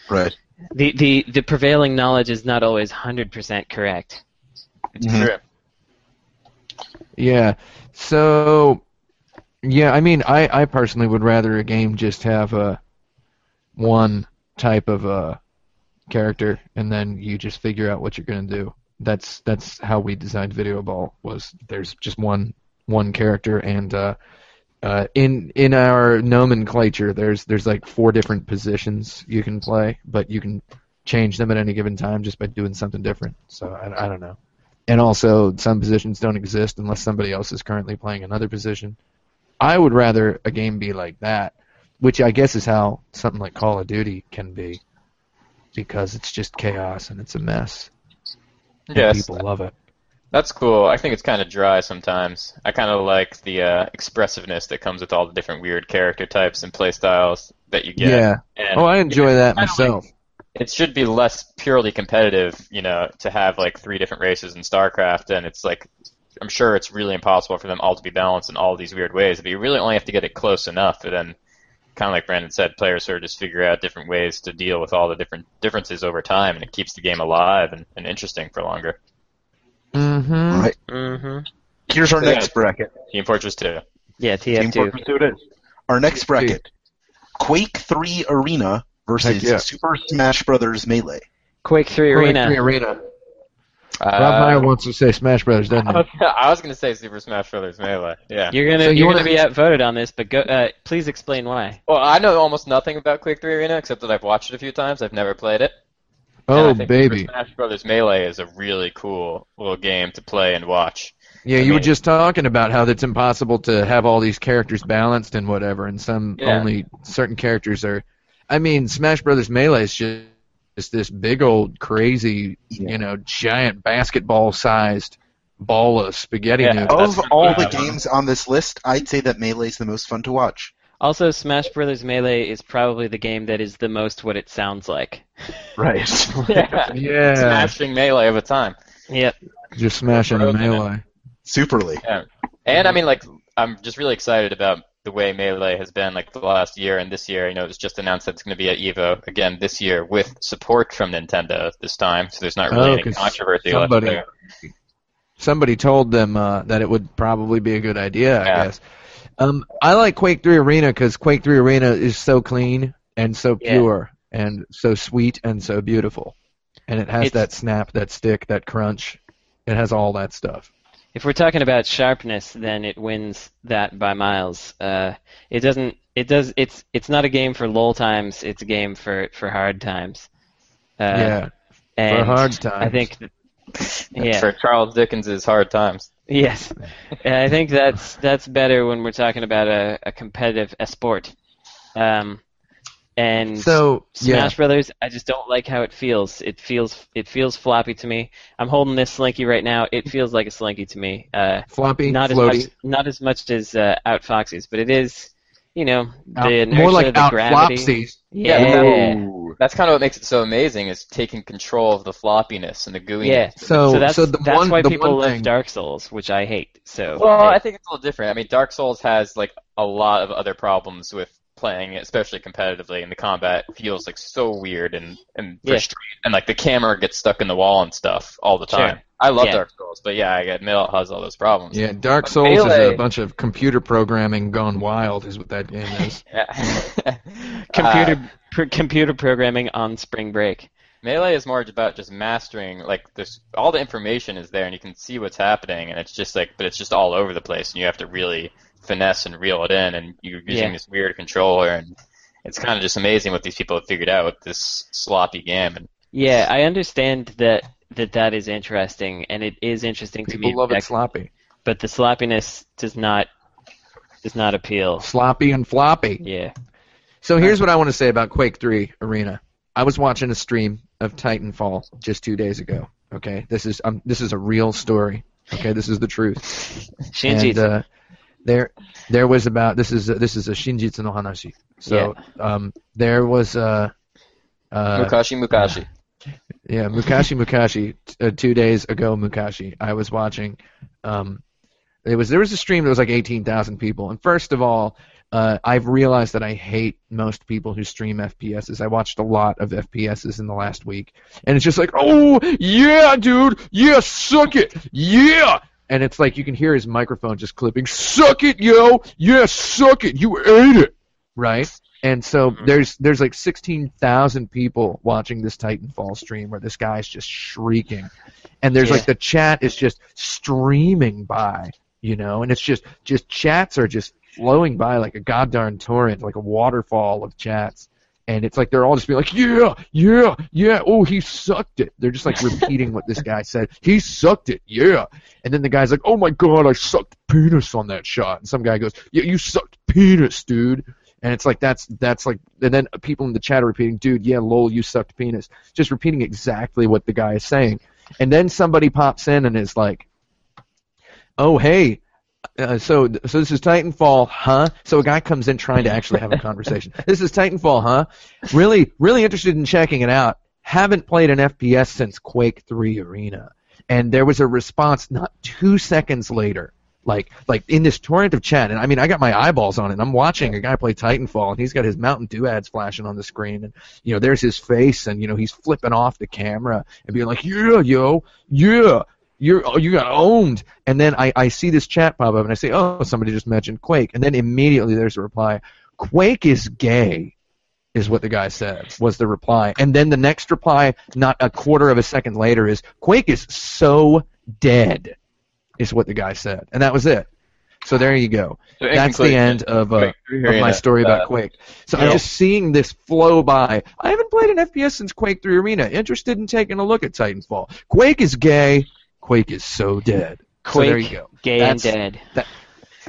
Right. the, the the prevailing knowledge is not always hundred percent correct. It's Mhm. true. Yeah. So, yeah, I mean, I, I personally would rather a game just have a one type of uh, character, and then you just figure out what you're gonna do. That's that's how we designed Videoball. Was there's just one one character, and uh, uh, in in our nomenclature, there's there's like four different positions you can play, but you can change them at any given time just by doing something different. So I, I don't know and also some positions don't exist unless somebody else is currently playing another position. I would rather a game be like that, which I guess is how something like Call of Duty can be, because it's just chaos and it's a mess. And Yes, people love it. That's cool. I think it's kind of dry sometimes. I kind of like the uh, expressiveness that comes with all the different weird character types and playstyles that you get. Yeah. And Oh, I enjoy that myself. it should be less purely competitive, you know, to have like three different races in StarCraft, and it's like, I'm sure it's really impossible for them all to be balanced in all these weird ways, but you really only have to get it close enough, and then, kind of like Brandon said, players sort of just figure out different ways to deal with all the different differences over time, and it keeps the game alive and, and interesting for longer. Mm-hmm. All right. Mm-hmm. Here's our Yeah. next bracket. Team Fortress 2. Yeah, TF2. Team Fortress 2 it is. Our next bracket. Quake 3 Arena versus yeah. Super Smash Brothers Melee. Quake 3 Arena. Quake 3 Arena. Uh, Rob Meyer wants to say Smash Brothers, doesn't I he? was, I was going to say Super Smash Bros. Melee. Yeah. You're gonna So you you're wanna- gonna be outvoted on this, but go. Uh, please explain why. Well, I know almost nothing about Quake 3 Arena except that I've watched it a few times. I've never played it. Oh, and Oh I think baby. Super Smash Brothers Melee is a really cool little game to play and watch. Yeah, I you were just talking about how it's impossible to have all these characters balanced and whatever, and some Yeah. only certain characters are. I mean, Smash Brothers Melee is just, just this big old crazy, Yeah. you know, giant basketball-sized ball of spaghetti Yeah. noodles. Of all the games on this list, I'd say that Melee is the most fun to watch. Also, Smash Brothers Melee is probably the game that is the most what it sounds like. Right. yeah. Yeah, Smashing Melee of a time. Yep. just smashing the Broken it. melee. Superly. And I mean, like, I'm just really excited about the way Melee has been like the last year and this year. You know, it was just announced that it's going to be at Evo again this year with support from Nintendo this time. So there's not really Oh, any 'cause controversy left somebody- there. Somebody told them uh, that it would probably be a good idea. I Yeah. guess. Um, I like Quake 3 Arena because Quake 3 Arena is so clean and so Yeah. pure and so sweet and so beautiful, and it has It's- that snap, that stick, that crunch. It has all that stuff. If we're talking about sharpness, then it wins that by miles. Uh, it doesn't. It does. It's. It's not a game for lull times. It's a game for for hard times. Uh, yeah, and hard times. I think. that- yeah. For Charles Dickens's hard times. Yes, I think that's that's better when we're talking about a, a competitive esport. Um, and so Smash yeah, Brothers, I just don't like how it feels. It feels it feels floppy to me. I'm holding this slinky right now. It feels like a slinky to me. Uh, floppy, not as much not as much as uh, Outfoxies, but it is, you know, the out- more like the out gravity. flopsies. Yeah. That's kind of what makes it so amazing is taking control of the floppiness and the gooiness. Yeah. So, So that's so the that's one, why the people one love thing, Dark Souls, which I hate. So Well, hey, I think it's a little different. I mean, Dark Souls has like a lot of other problems with playing, especially competitively, and the combat feels like so weird and and Yeah. and like the camera gets stuck in the wall and stuff all the Sure. time. I love Yeah. Dark Souls, but yeah, I admit it has all those problems. yeah, Dark But Souls is a bunch of computer programming gone wild, is what that game is. Yeah. computer Uh, pr- computer programming on spring break. Melee is more about just mastering, like, there's all the information is there, and you can see what's happening, and it's just like, but it's just all over the place, and you have to really finesse and reel it in, and you're using Yeah. this weird controller, and it's kind of just amazing what these people have figured out with this sloppy game. And Yeah, I understand that that that is interesting, and it is interesting to People me. love it that- sloppy, but the sloppiness does not does not appeal. sloppy and floppy. Yeah. So here's what I want to say about Quake 3 Arena. I was watching a stream of Titanfall just two days ago. Okay, this is um, this is a real story. Okay, this is the truth. Shinji. And uh, there there was about this is this is a Shinjitsu no Hanashi. So um, there was uh, uh, Mukashi Mukashi. yeah, Mukashi Mukashi. t- Uh, two days ago, Mukashi. I was watching. Um, it was there was a stream that was like eighteen thousand people. And first of all, uh, I've realized that I hate most people who stream FPSs. I watched a lot of FPSs in the last week, and it's just like, oh yeah, dude, yeah, suck it, yeah. And it's like you can hear his microphone just clipping, suck it, yo, yeah, suck it, you ate it, right? And so Mhm. there's there's like 16,000 people watching this Titanfall stream where this guy's just shrieking, and there's Yeah. like the chat is just streaming by, you know, and it's just just chats are just flowing by like a goddamn torrent, like a waterfall of chats. And it's like they're all just being like, yeah, yeah, yeah. Oh, he sucked it. They're just like repeating what this guy said. He sucked it, yeah. And then the guy's like, oh my god, I sucked penis on that shot. And some guy goes, yeah, you sucked penis, dude. And it's like that's that's like, and then people in the chat are repeating, dude, yeah, lol, you sucked penis. Just repeating exactly what the guy is saying. And then somebody pops in and is like, oh hey, uh, so so this is Titanfall, huh? So a guy comes in trying to actually have a conversation. this is Titanfall, huh? Really, really interested in checking it out. Haven't played an FPS since Quake 3 Arena. And there was a response not two seconds later, like like in this torrent of chat. And I mean, I got my eyeballs on it. And I'm watching a guy play Titanfall, and he's got his Mountain Dew ads flashing on the screen, and you know, there's his face, and you know, he's flipping off the camera and being like, "Yeah, yo, yeah." You're oh, you got owned, and then I, I see this chat pop up, and I say, "Oh, somebody just mentioned Quake," and then immediately there's a reply, "Quake is gay," is what the guy said was the reply, and then the next reply, not a quarter of a second later, is Quake is so dead, is what the guy said, and that was it. So there you go. So That's the end of uh, of my story about uh, Quake. So I'm yeah. just seeing this flow by. I haven't played an FPS since Quake 3 Arena. Interested in taking a look at Titanfall. Quake is gay. Quake is so dead. so Quake, there you go. gay That's- and dead.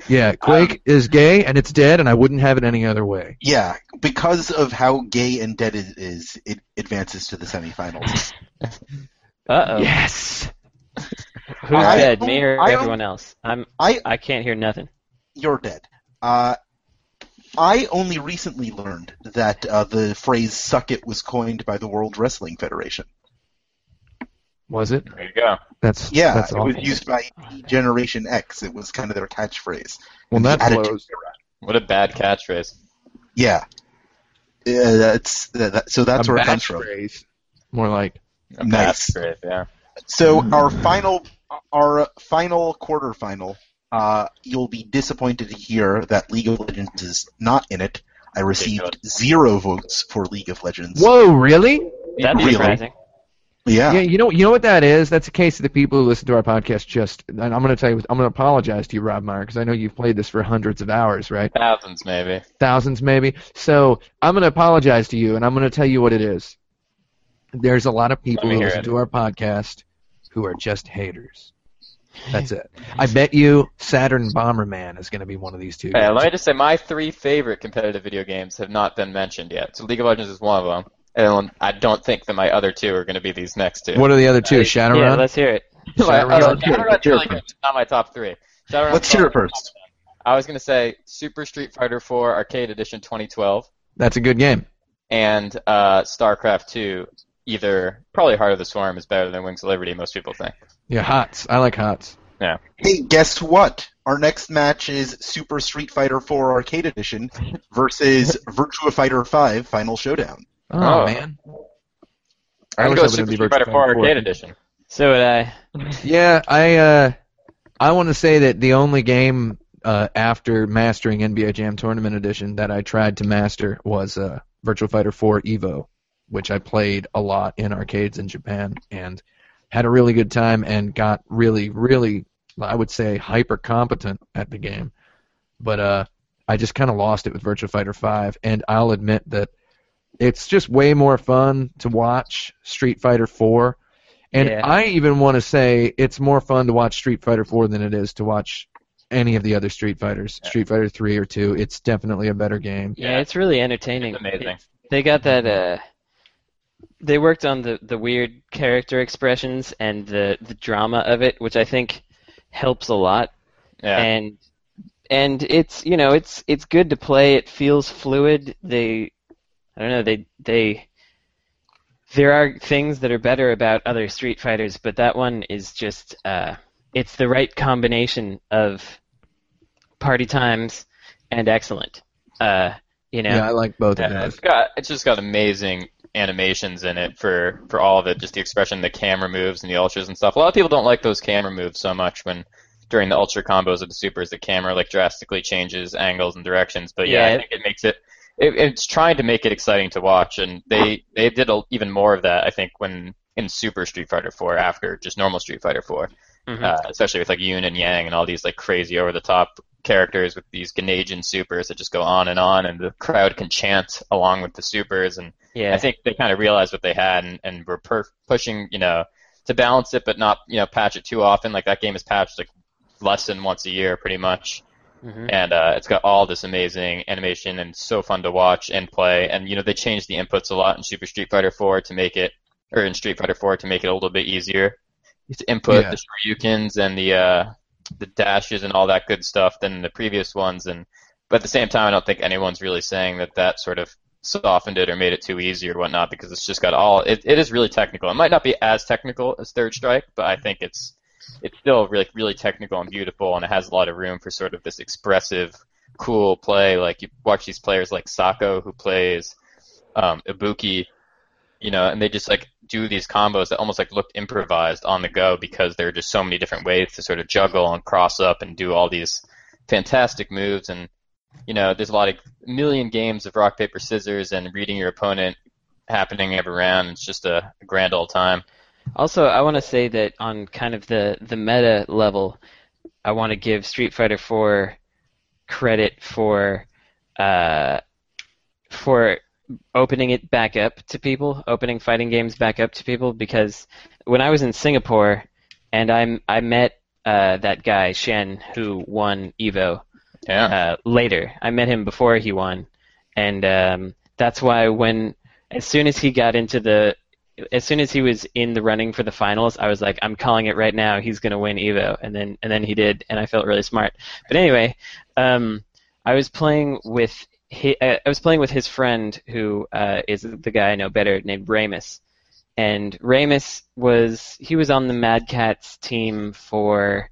Yeah, Quake is gay and it's dead, and I wouldn't have it any other way. Yeah, because of how gay and dead it is, it advances to the semifinals. Uh oh. Yes. Who's I- dead? Me or I- everyone else? I'm. I I can't hear nothing. you're dead. Uh, I only recently learned that uh, the phrase "suck it" was coined by the World Wrestling Federation. Was it? There you go. That's Yeah, That's it was used by Generation X. It was kind of their catchphrase. Well, in that blows. What a bad catchphrase. Yeah. Uh, that's that, so that's a where it comes from. phrase. More like A Nice. phrase, yeah. So our final, our final quarterfinal, uh, you'll be disappointed to hear that League of Legends is not in it. I received zero votes for League of Legends. whoa, really? That's Really? surprising. Yeah. Yeah, you know, you know what that is. That's a case of the people who listen to our podcast. Just, and I'm going to tell you, I'm going to apologize to you, Rob Meyer, because I know you've played this for hundreds of hours, right? Thousands, maybe. thousands maybe. So I'm going to apologize to you, and I'm going to tell you what it is. There's a lot of people who listen it. to our podcast who are just haters. That's it. I bet you Saturn Bomberman is going to be one of these two. Hey, games. let me just say, my three favorite competitive video games have not been mentioned yet. So League of Legends is one of them, and I don't think that my other two are going to be these next two. What are the other two? Uh, Shadowrun. Yeah, let's hear it. Shadowrun? Let's hear it. Shadowrun's Let's hear it really good. not my top three. Shadowrun's Let's hear it first. I was going to say Super Street Fighter 4 Arcade Edition 2012 That's a good game. and uh, StarCraft 2. Either probably Heart of the Swarm is better than Wings of Liberty. Most people think. Yeah, Hots. I like Hots. Yeah. Hey, guess what? Our next match is Super Street Fighter 4 Arcade Edition versus Virtua Fighter 5 Final Showdown. Oh, Oh. man. I I'm wish going to I go would've Super been Street Fighter 4 Arcade Edition. So would I. Yeah, I uh, I want to say that the only game uh, after mastering NBA Jam Tournament Edition that I tried to master was uh, Virtua Fighter 4 Evo, which I played a lot in arcades in Japan and had a really good time and got really, really, I would say, hyper competent at the game. But uh, I just kind of lost it with Virtua Fighter 5, and I'll admit that it's just way more fun to watch Street Fighter 4. And Yeah. I even want to say it's more fun to watch Street Fighter 4 than it is to watch any of the other Street Fighters. Street Fighter 3 or 2, it's definitely a better game. Yeah, Yeah. it's really entertaining. It's amazing. They got that. Uh, they worked on the the weird character expressions and the the drama of it, which I think helps a lot. Yeah. And and it's you know it's it's good to play. It feels fluid. They I don't know they they there are things that are better about other Street Fighters, but that one is just uh, it's the right combination of party times and excellent. Uh, you know, Yeah, I like both of those. it's got it's just got amazing animations in it for for all of it. Just the expression, the camera moves, and the ultras and stuff. A lot of people don't like those camera moves so much when during the ultra combos of the supers, the camera like drastically changes angles and directions. But yeah, Yeah. I think it makes it. It, it's trying to make it exciting to watch, and they they did a, even more of that. I think when in Super Street Fighter 4 after just normal Street Fighter 4 Mhm. uh, especially with like Yun and Yang and all these like crazy over the top characters with these Ganadian supers that just go on and on, and the crowd can chant along with the supers. And yeah, I think they kind of realized what they had and, and were per- pushing, you know, to balance it, but not you know patch it too often. Like that game is patched like less than once a year, pretty much. Mhm. And uh, it's got all this amazing animation and so fun to watch and play. And you know they changed the inputs a lot in Super Street Fighter 4 to make it, or in Street Fighter 4 to make it a little bit easier to input Yeah. the Shoryukens and the uh, the dashes and all that good stuff than the previous ones. And but at the same time, I don't think anyone's really saying that that sort of softened it or made it too easy or whatnot because it's just got all. It, it is really technical. It might not be as technical as Third Strike, but I think it's it's still really really technical and beautiful, and it has a lot of room for sort of this expressive, cool play. Like you watch these players like Sako who plays um, Ibuki, you know, and they just like do these combos that almost like looked improvised on the go because there are just so many different ways to sort of juggle and cross up and do all these fantastic moves. And you know there's a lot of million games of rock paper scissors and reading your opponent happening every round. It's just a, a grand old time Also, I want to say that on kind of the, the meta level, I want to give Street Fighter 4 credit for uh, for opening it back up to people, opening fighting games back up to people. Because when I was in Singapore, and I I met uh, that guy Xian who won Evo, yeah uh, later. I met him before he won, and um, that's why when as soon as he got into the as soon as he was in the running for the finals, I was like, I'm calling it right now. He's going to win Evo, and then and then he did, and I felt really smart. But anyway, um, I was playing with he, uh, I was playing with his friend who uh, is the guy I know better named Ramus, and Ramus was he was on the Mad Catz team for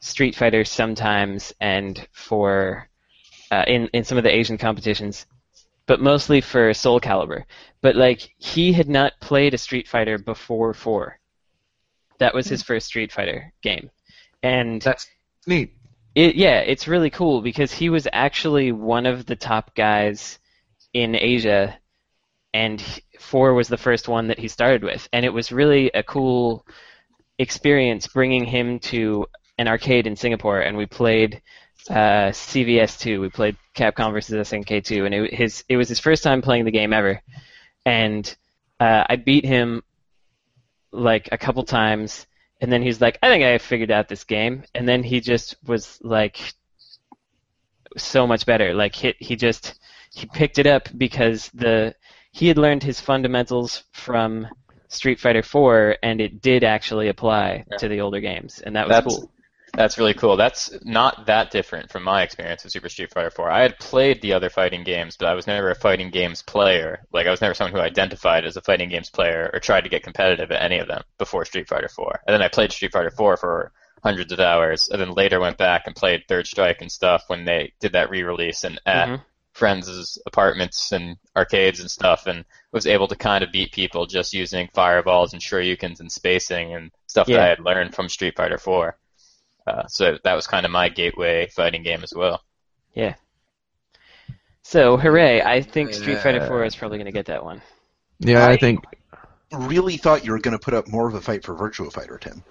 Street Fighter sometimes and for uh, in in some of the Asian competitions, but mostly for Soul Calibur. But like he had not played a Street Fighter before four. That was his first Street Fighter game, and That's neat. it, yeah, it's really cool because he was actually one of the top guys in Asia, and four was the first one that he started with, and it was really a cool experience bringing him to an arcade in Singapore, and we played uh, CVS2. We played Capcom versus SNK2, and it, his it was his first time playing the game ever, and uh, I beat him like a couple times, and then he's like, "I think I figured out this game," and then he just was like so much better. Like he he just he picked it up because the he had learned his fundamentals from Street Fighter 4, and it did actually apply Yeah. to the older games, and that was That's cool. That's really cool. That's not that different from my experience with Super Street Fighter 4. I had played the other fighting games, but I was never a fighting games player. Like I was never someone who identified as a fighting games player or tried to get competitive at any of them before Street Fighter 4. And then I played Street Fighter 4 for hundreds of hours, and then later went back and played Third Strike and stuff when they did that re-release and at Mhm. friends' apartments and arcades and stuff, and was able to kind of beat people just using fireballs and shoryukens and spacing and stuff that I had learned from Street Fighter 4. Uh, so that was kind of my gateway fighting game as well. Yeah. So hooray! I think Street Fighter Yeah. 4 is probably going to get that one. Yeah, I, I- think. Really thought you were going to put up more of a fight for Virtua Fighter, 10.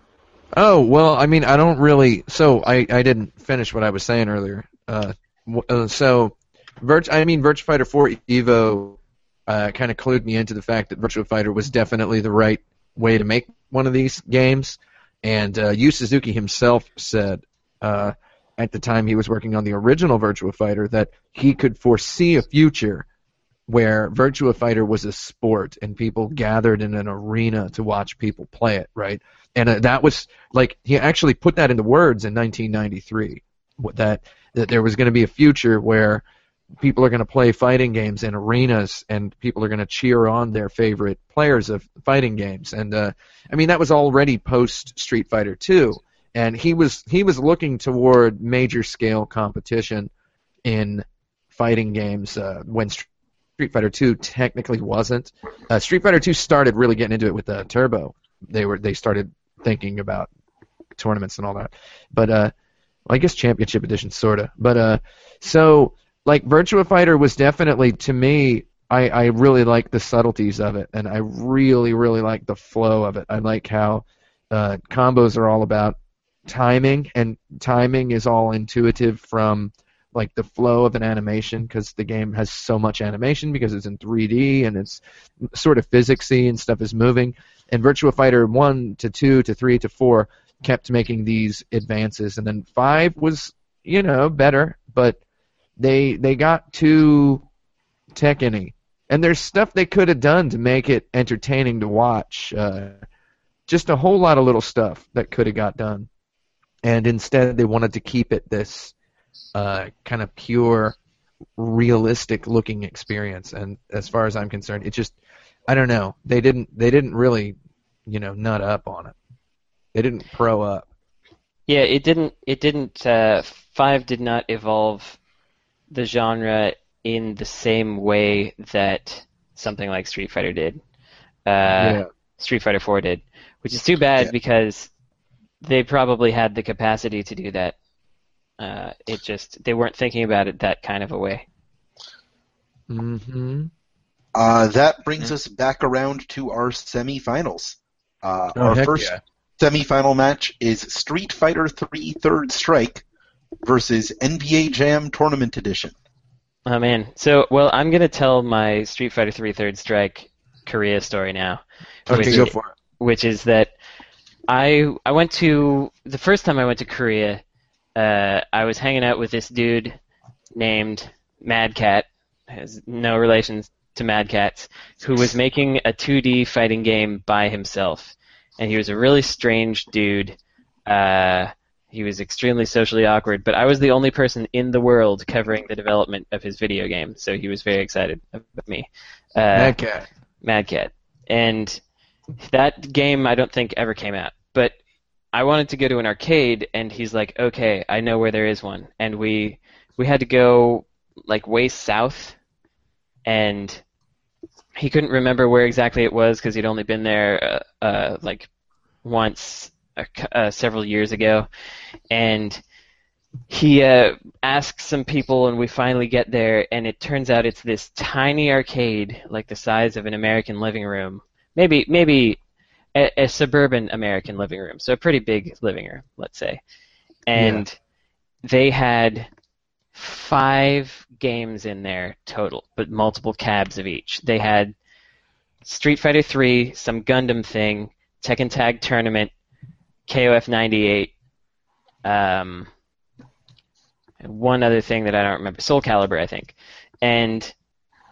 Oh well, I mean, I don't really. So I I didn't finish what I was saying earlier. Uh, uh so, Virt. I mean, Virtua Fighter 4 Evo uh, kind of clued me into the fact that Virtua Fighter was definitely the right way to make one of these games. And uh, Yu Suzuki himself said uh, at the time he was working on the original Virtua Fighter that he could foresee a future where Virtua Fighter was a sport and people gathered in an arena to watch people play it, right? And uh, that was like he actually put that into words in 1993 that that there was going to be a future where people are going to play fighting games in arenas and people are going to cheer on their favorite players of fighting games and uh, I mean that was already post Street Fighter 2 and he was he was looking toward major scale competition in fighting games uh, when Street Fighter 2 technically wasn't. Uh, Street Fighter 2 started really getting into it with uh, Turbo. They were they started thinking about tournaments and all that. But uh, well, I guess Championship Edition sorta. But uh, so like Virtua Fighter was definitely to me. I, I really like the subtleties of it, and I really, really like the flow of it. I like how uh, combos are all about timing, and timing is all intuitive from like the flow of an animation because the game has so much animation because it's in 3D and it's sort of physicsy and stuff is moving. And Virtua Fighter 1 to 2 to 3 to 4 kept making these advances, and then 5 was you know better, but they they got too Tekken-y. And there's stuff they could have done to make it entertaining to watch. Uh, just a whole lot of little stuff that could have got done. And instead, they wanted to keep it this uh, kind of pure, realistic looking experience. And as far as I'm concerned, it just, I don't know. They didn't, they didn't really, you know, nut up on it. They didn't pro up. Yeah, it didn't. It didn't. Uh, Five did not evolve the genre in the same way that something like Street Fighter did. Uh, yeah. Street Fighter 4 did, which is too bad Yeah. because they probably had the capacity to do that. Uh, it just they weren't thinking about it that kind of a way. Mm-hmm. Uh, that brings us back around to our semifinals. Uh, Oh, our first yeah. semifinal match is Street Fighter 3 Third Strike versus NBA Jam Tournament Edition. Oh man. So well, I'm gonna tell my Street Fighter 3 Third Strike Korea story now. Okay, which, go for it. which is that I I went to the first time I went to Korea. Uh, I was hanging out with this dude named Mad Cat, has no relations to Mad Catz, who was making a 2D fighting game by himself, and he was a really strange dude. Uh, he was extremely socially awkward, but I was the only person in the world covering the development of his video game, so he was very excited about me. Uh, Mad Cat. Mad Cat. And that game I don't think ever came out. But I wanted to go to an arcade and he's like, "Okay, I know where there is one." And we we had to go like way south, and he couldn't remember where exactly it was because he'd only been there uh, uh, like once uh, several years ago, and he uh, asks some people, and we finally get there, and it turns out it's this tiny arcade, like the size of an American living room, maybe maybe a, a suburban American living room, so a pretty big living room, let's say, and they had five games in there total, but multiple cabs of each. They had Street Fighter 3, some Gundam thing, Tekken Tag Tournament, KOF 98, um, one other thing that I don't remember, Soul Calibur, I think. And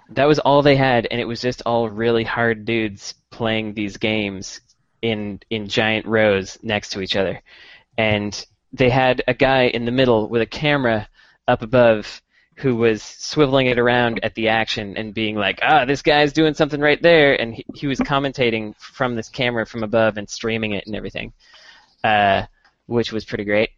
that was all they had, and it was just all really hard dudes playing these games in in giant rows next to each other. And they had a guy in the middle with a camera up above who was swiveling it around at the action and being like, ah, this guy's doing something right there. And he, he was commentating from this camera from above and streaming it and everything, uh, which was pretty great.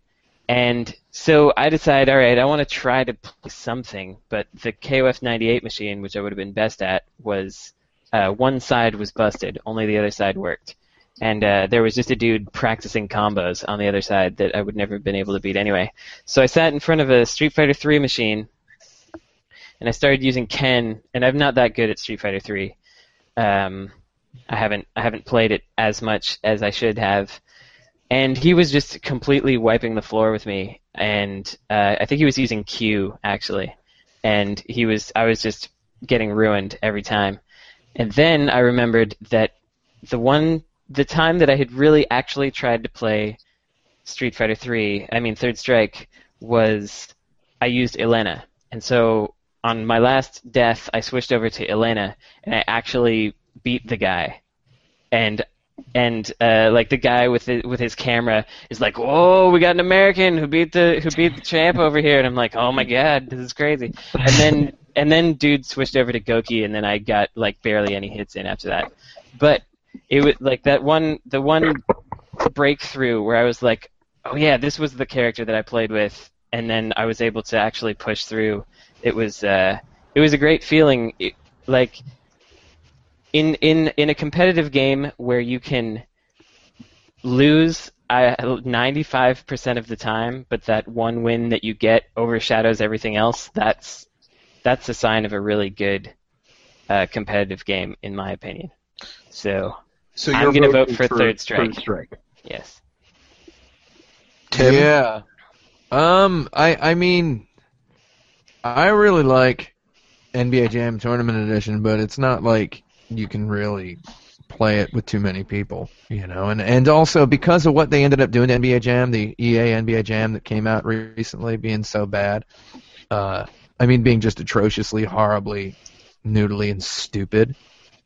And so I decided, all right, I want to try to play something, but the KOF 98 machine, which I would have been best at, was uh, one side was busted, only the other side worked. And uh, there was just a dude practicing combos on the other side that I would never have been able to beat anyway. So I sat in front of a Street Fighter 3 machine, and I started using Ken, and I'm not that good at Street Fighter 3. Um, I haven't I haven't played it as much as I should have, and he was just completely wiping the floor with me. And uh, I think he was using Q actually, and he was I was just getting ruined every time. And then I remembered that the one the time that I had really actually tried to play Street Fighter 3, I mean Third Strike, was I used Elena. And so on my last death, I switched over to Elena, and I actually beat the guy. And and uh, like the guy with the, with his camera is like, "Whoa, we got an American who beat the who beat the champ over here," and I'm like, "Oh my god, this is crazy." And then and then dude switched over to Goki, and then I got like barely any hits in after that. But it was like that one the one breakthrough where I was like, "Oh yeah, this was the character that I played with," and then I was able to actually push through. It was uh, it was a great feeling. It, like in in in a competitive game where you can lose uh, 95% of the time, but that one win that you get overshadows everything else. That's that's a sign of a really good uh, competitive game, in my opinion. So So I'm gonna vote voting for Third Strike. Third strike. yes, Tim? Yeah. Um, I I mean, I really like NBA Jam Tournament Edition, but it's not like you can really play it with too many people, you know. And and also because of what they ended up doing to NBA Jam, the EA NBA Jam that came out re- recently being so bad, uh, I mean being just atrociously, horribly, noodly, and stupid,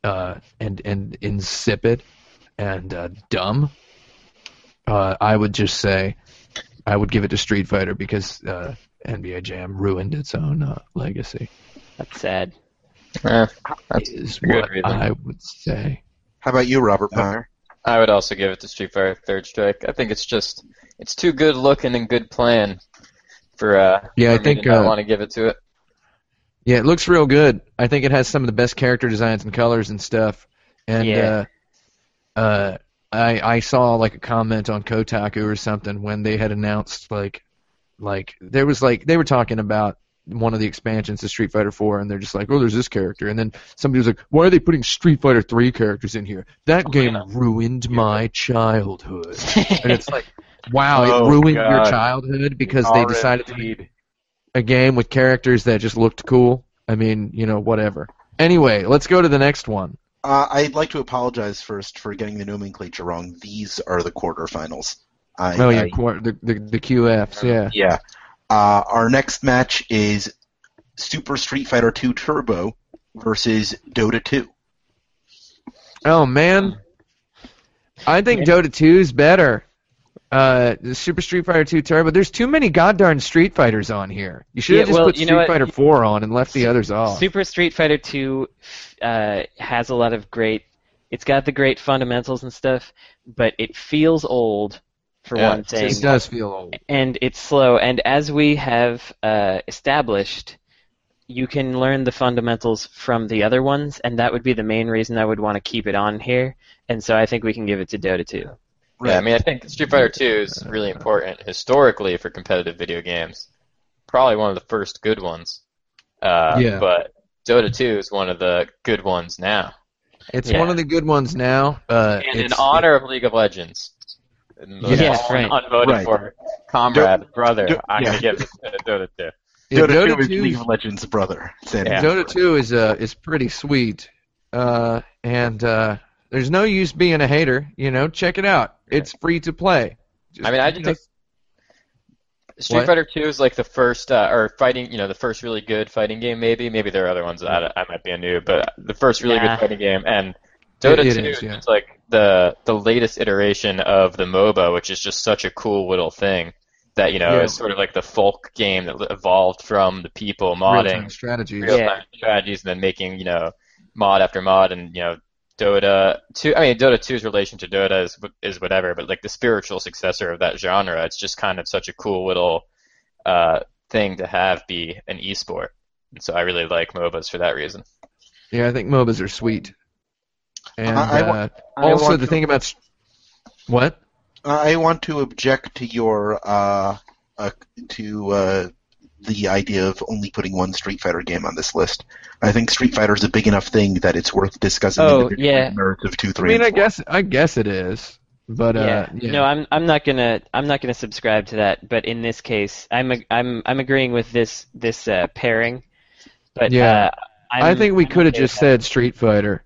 uh, and and insipid, and uh, dumb. Uh, I would just say I would give it to Street Fighter because uh, NBA Jam ruined its own uh, legacy. that's sad. Eh, that's Is a good what reason. I would say. How about you, Robert Meyer? I would also give it to Street Fighter Third Strike. I think it's just it's too good looking and good playing for uh Yeah, I for me think, I uh, want to give it to it. Yeah, it looks real good. I think it has some of the best character designs and colors and stuff. And Yeah. uh, uh, I I saw like a comment on Kotaku or something when they had announced like like there was like they were talking about one of the expansions to Street Fighter 4 and they're just like, "Oh, there's this character." And then somebody was like, "Why are they putting Street Fighter 3 characters in here? That game ruined my childhood." And it's like, "Wow, Oh, it ruined your childhood because they decided to make a game with characters that just looked cool. I mean, you know, whatever. Anyway, let's go to the next one. Uh, I'd like to apologize first for getting the nomenclature wrong. These are the quarterfinals. I, Oh yeah, I- quar- the, the the QFs. Yeah. yeah. Uh, our next match is Super Street Fighter 2 Turbo versus Dota 2. Oh man, I think Dota 2 is better. Uh, Super Street Fighter 2 Turbo. There's too many goddarn Street Fighters on here. You should have Yeah, just well, put you Street know what? Fighter 4 on and left the others off. Super Street Fighter 2 uh, has a lot of great. It's got the great fundamentals and stuff, but it feels old, for Yeah, one it's thing, It does feel old. and it's slow. And as we have uh, established, you can learn the fundamentals from the other ones, and that would be the main reason I would want to keep it on here. And so I think we can give it to Dota 2. Yeah, I mean, I think Street Fighter 2 is really important historically for competitive video games. Probably one of the first good ones. Uh, Yeah. But Dota 2 is one of the good ones now. It's Yeah. one of the good ones now. Uh, And in it's- honor of League of Legends. And those Yes, all right. Unvoted Right. for comrade, brother. Do- I'm yeah. going to give it to Dota 2. yeah, Dota, 2 is League of Legends brother. Yeah. Dota 2 is uh is pretty sweet. Uh and uh there's no use being a hater, you know, check it out. It's free to play. Just, I mean, I you didn't know, think Street What? Fighter 2 is like the first, uh, or fighting, you know, the first really good fighting game. Maybe, maybe there are other ones that I, I might be a new, but the first really Nah. good fighting game. And Dota It- it 2 is, yeah. like the the latest iteration of the MOBA, which is just such a cool little thing that you know Yeah. is sort of like the folk game that evolved from the people modding strategies. Yeah. strategies and then making you know mod after mod and you know Dota 2 I mean Dota 2's relation to Dota is is whatever but like the spiritual successor of that genre it's just kind of such a cool little uh, thing to have be an esport and so I really like MOBAs for that reason Yeah, I think MOBAs are sweet. And I- I uh, I also want the to- thing about what? I want to object to your uh, uh to uh the idea of only putting one Street Fighter game on this list. I think Street Fighter is a big enough thing that it's worth discussing Oh, individually yeah. merits of two, I three. mean, I guess I guess it is, but uh, yeah. yeah. No, I'm I'm not gonna I'm not gonna subscribe to that. But in this case, I'm I'm I'm agreeing with this this uh, pairing. But Yeah. uh, I'm, I think we could have just that. said Street Fighter.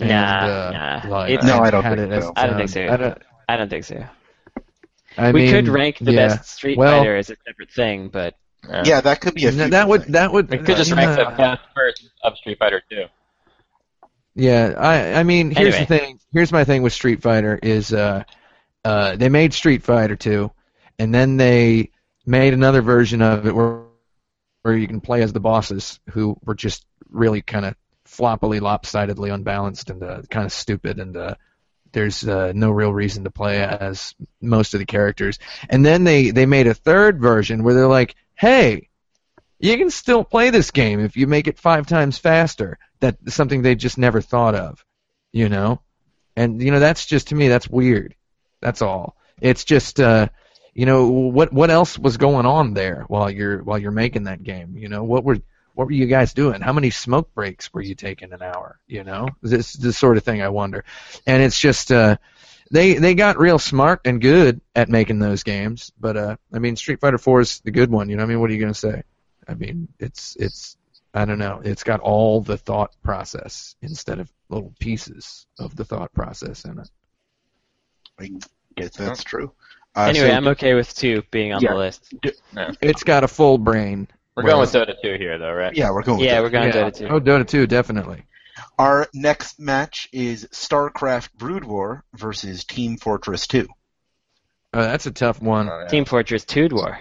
Nah, uh, nah. like, It's- No, I don't think it as so. I don't think so. I don't, I don't think so. I we mean, could rank the yeah. best Street Well- Fighter as a separate thing, but yeah. yeah, that could be a That, that would that would we could just uh, rank the best versions of Street Fighter 2 Yeah, I I mean, here's Anyway. the thing. Here's my thing with Street Fighter is uh, uh, they made Street Fighter 2, and then they made another version of it where where you can play as the bosses who were just really kind of floppily, lopsidedly unbalanced and uh, kind of stupid, and uh, there's uh, no real reason to play as most of the characters. And then they they made a third version where they're like, hey. You can still play this game if you make it five times faster. That's something they just never thought of, you know. And you know that's just to me that's weird. That's all. It's just uh, you know what what else was going on there while you're while you're making that game. You know what were what were you guys doing? How many smoke breaks were you taking an hour? You know this is the sort of thing I wonder. And it's just uh, they they got real smart and good at making those games. But uh, I mean Street Fighter 4 is the good one. You know I mean what are you gonna say? I mean, it's it's I don't know. It's got all the thought process instead of little pieces of the thought process in it. I guess that's true. Uh, anyway, so- I'm okay with two being on Yeah. the list. It's got a full brain. We're Well, going with Dota 2 here though right yeah, we're going. With Yeah, that. we're going yeah. Dota 2. Oh, Dota 2, definitely. Our next match is StarCraft Brood War versus Team Fortress 2. Uh, that's a tough one. Oh, yeah. Team Fortress 2 War.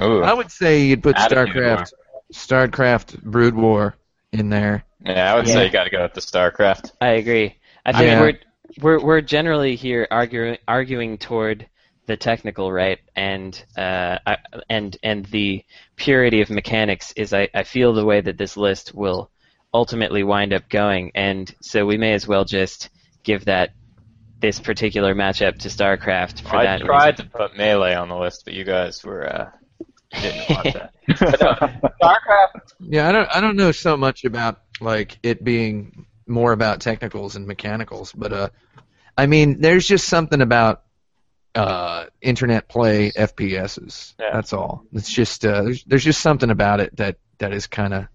Ooh. I would say you'd put Attitude StarCraft, StarCraft Brood War in there. yeah I would Yeah. say you got to go with the StarCraft I agree. I think Yeah. we're we're we're generally here arguing arguing toward the technical right and uh I, and and the purity of mechanics is I, I feel the way that this list will ultimately wind up going and so we may as well just give that this particular matchup to StarCraft for I that I tried reason. to put melee on the list, but you guys were uh, didn't want that. No, StarCraft. Yeah, I don't I don't know so much about like it being more about technicals and mechanicals, but uh I mean there's just something about uh internet play FPSs. Yeah. That's all. It's just uh there's there's just something about it that that is kind of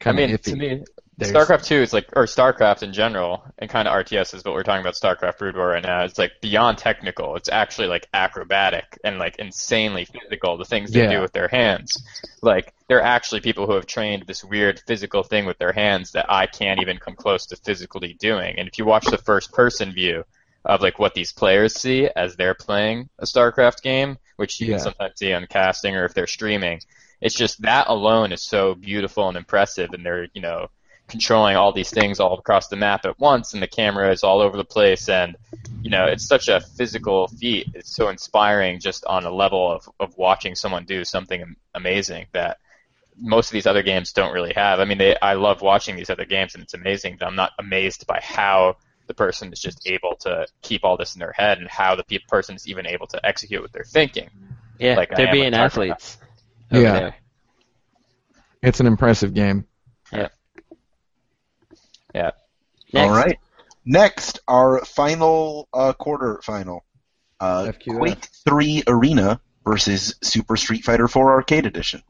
kind of mean, iffy. to me, There's- StarCraft Two is like, or StarCraft in general, and kind of RTS is what we're talking about. StarCraft Brood War right now. It's like beyond technical. It's actually like acrobatic and like insanely physical. The things they Yeah. do with their hands, like they're actually people who have trained this weird physical thing with their hands that I can't even come close to physically doing. And if you watch the first person view of like what these players see as they're playing a StarCraft game, which you Yeah. can sometimes see on casting or if they're streaming, it's just that alone is so beautiful and impressive, and they're you know controlling all these things all across the map at once, and the camera is all over the place, and you know, it's such a physical feat. It's so inspiring just on a level of, of watching someone do something amazing that most of these other games don't really have. I mean, they, I love watching these other games and it's amazing, but I'm not amazed by how the person is just able to keep all this in their head and how the pe- person is even able to execute what they're thinking. Yeah, Like they're being athletes. over Yeah. there. It's an impressive game. Yeah. Next. All right. Next, our final uh, quarter final. Uh, FQF. Quake 3 Arena versus Super Street Fighter 4 Arcade Edition.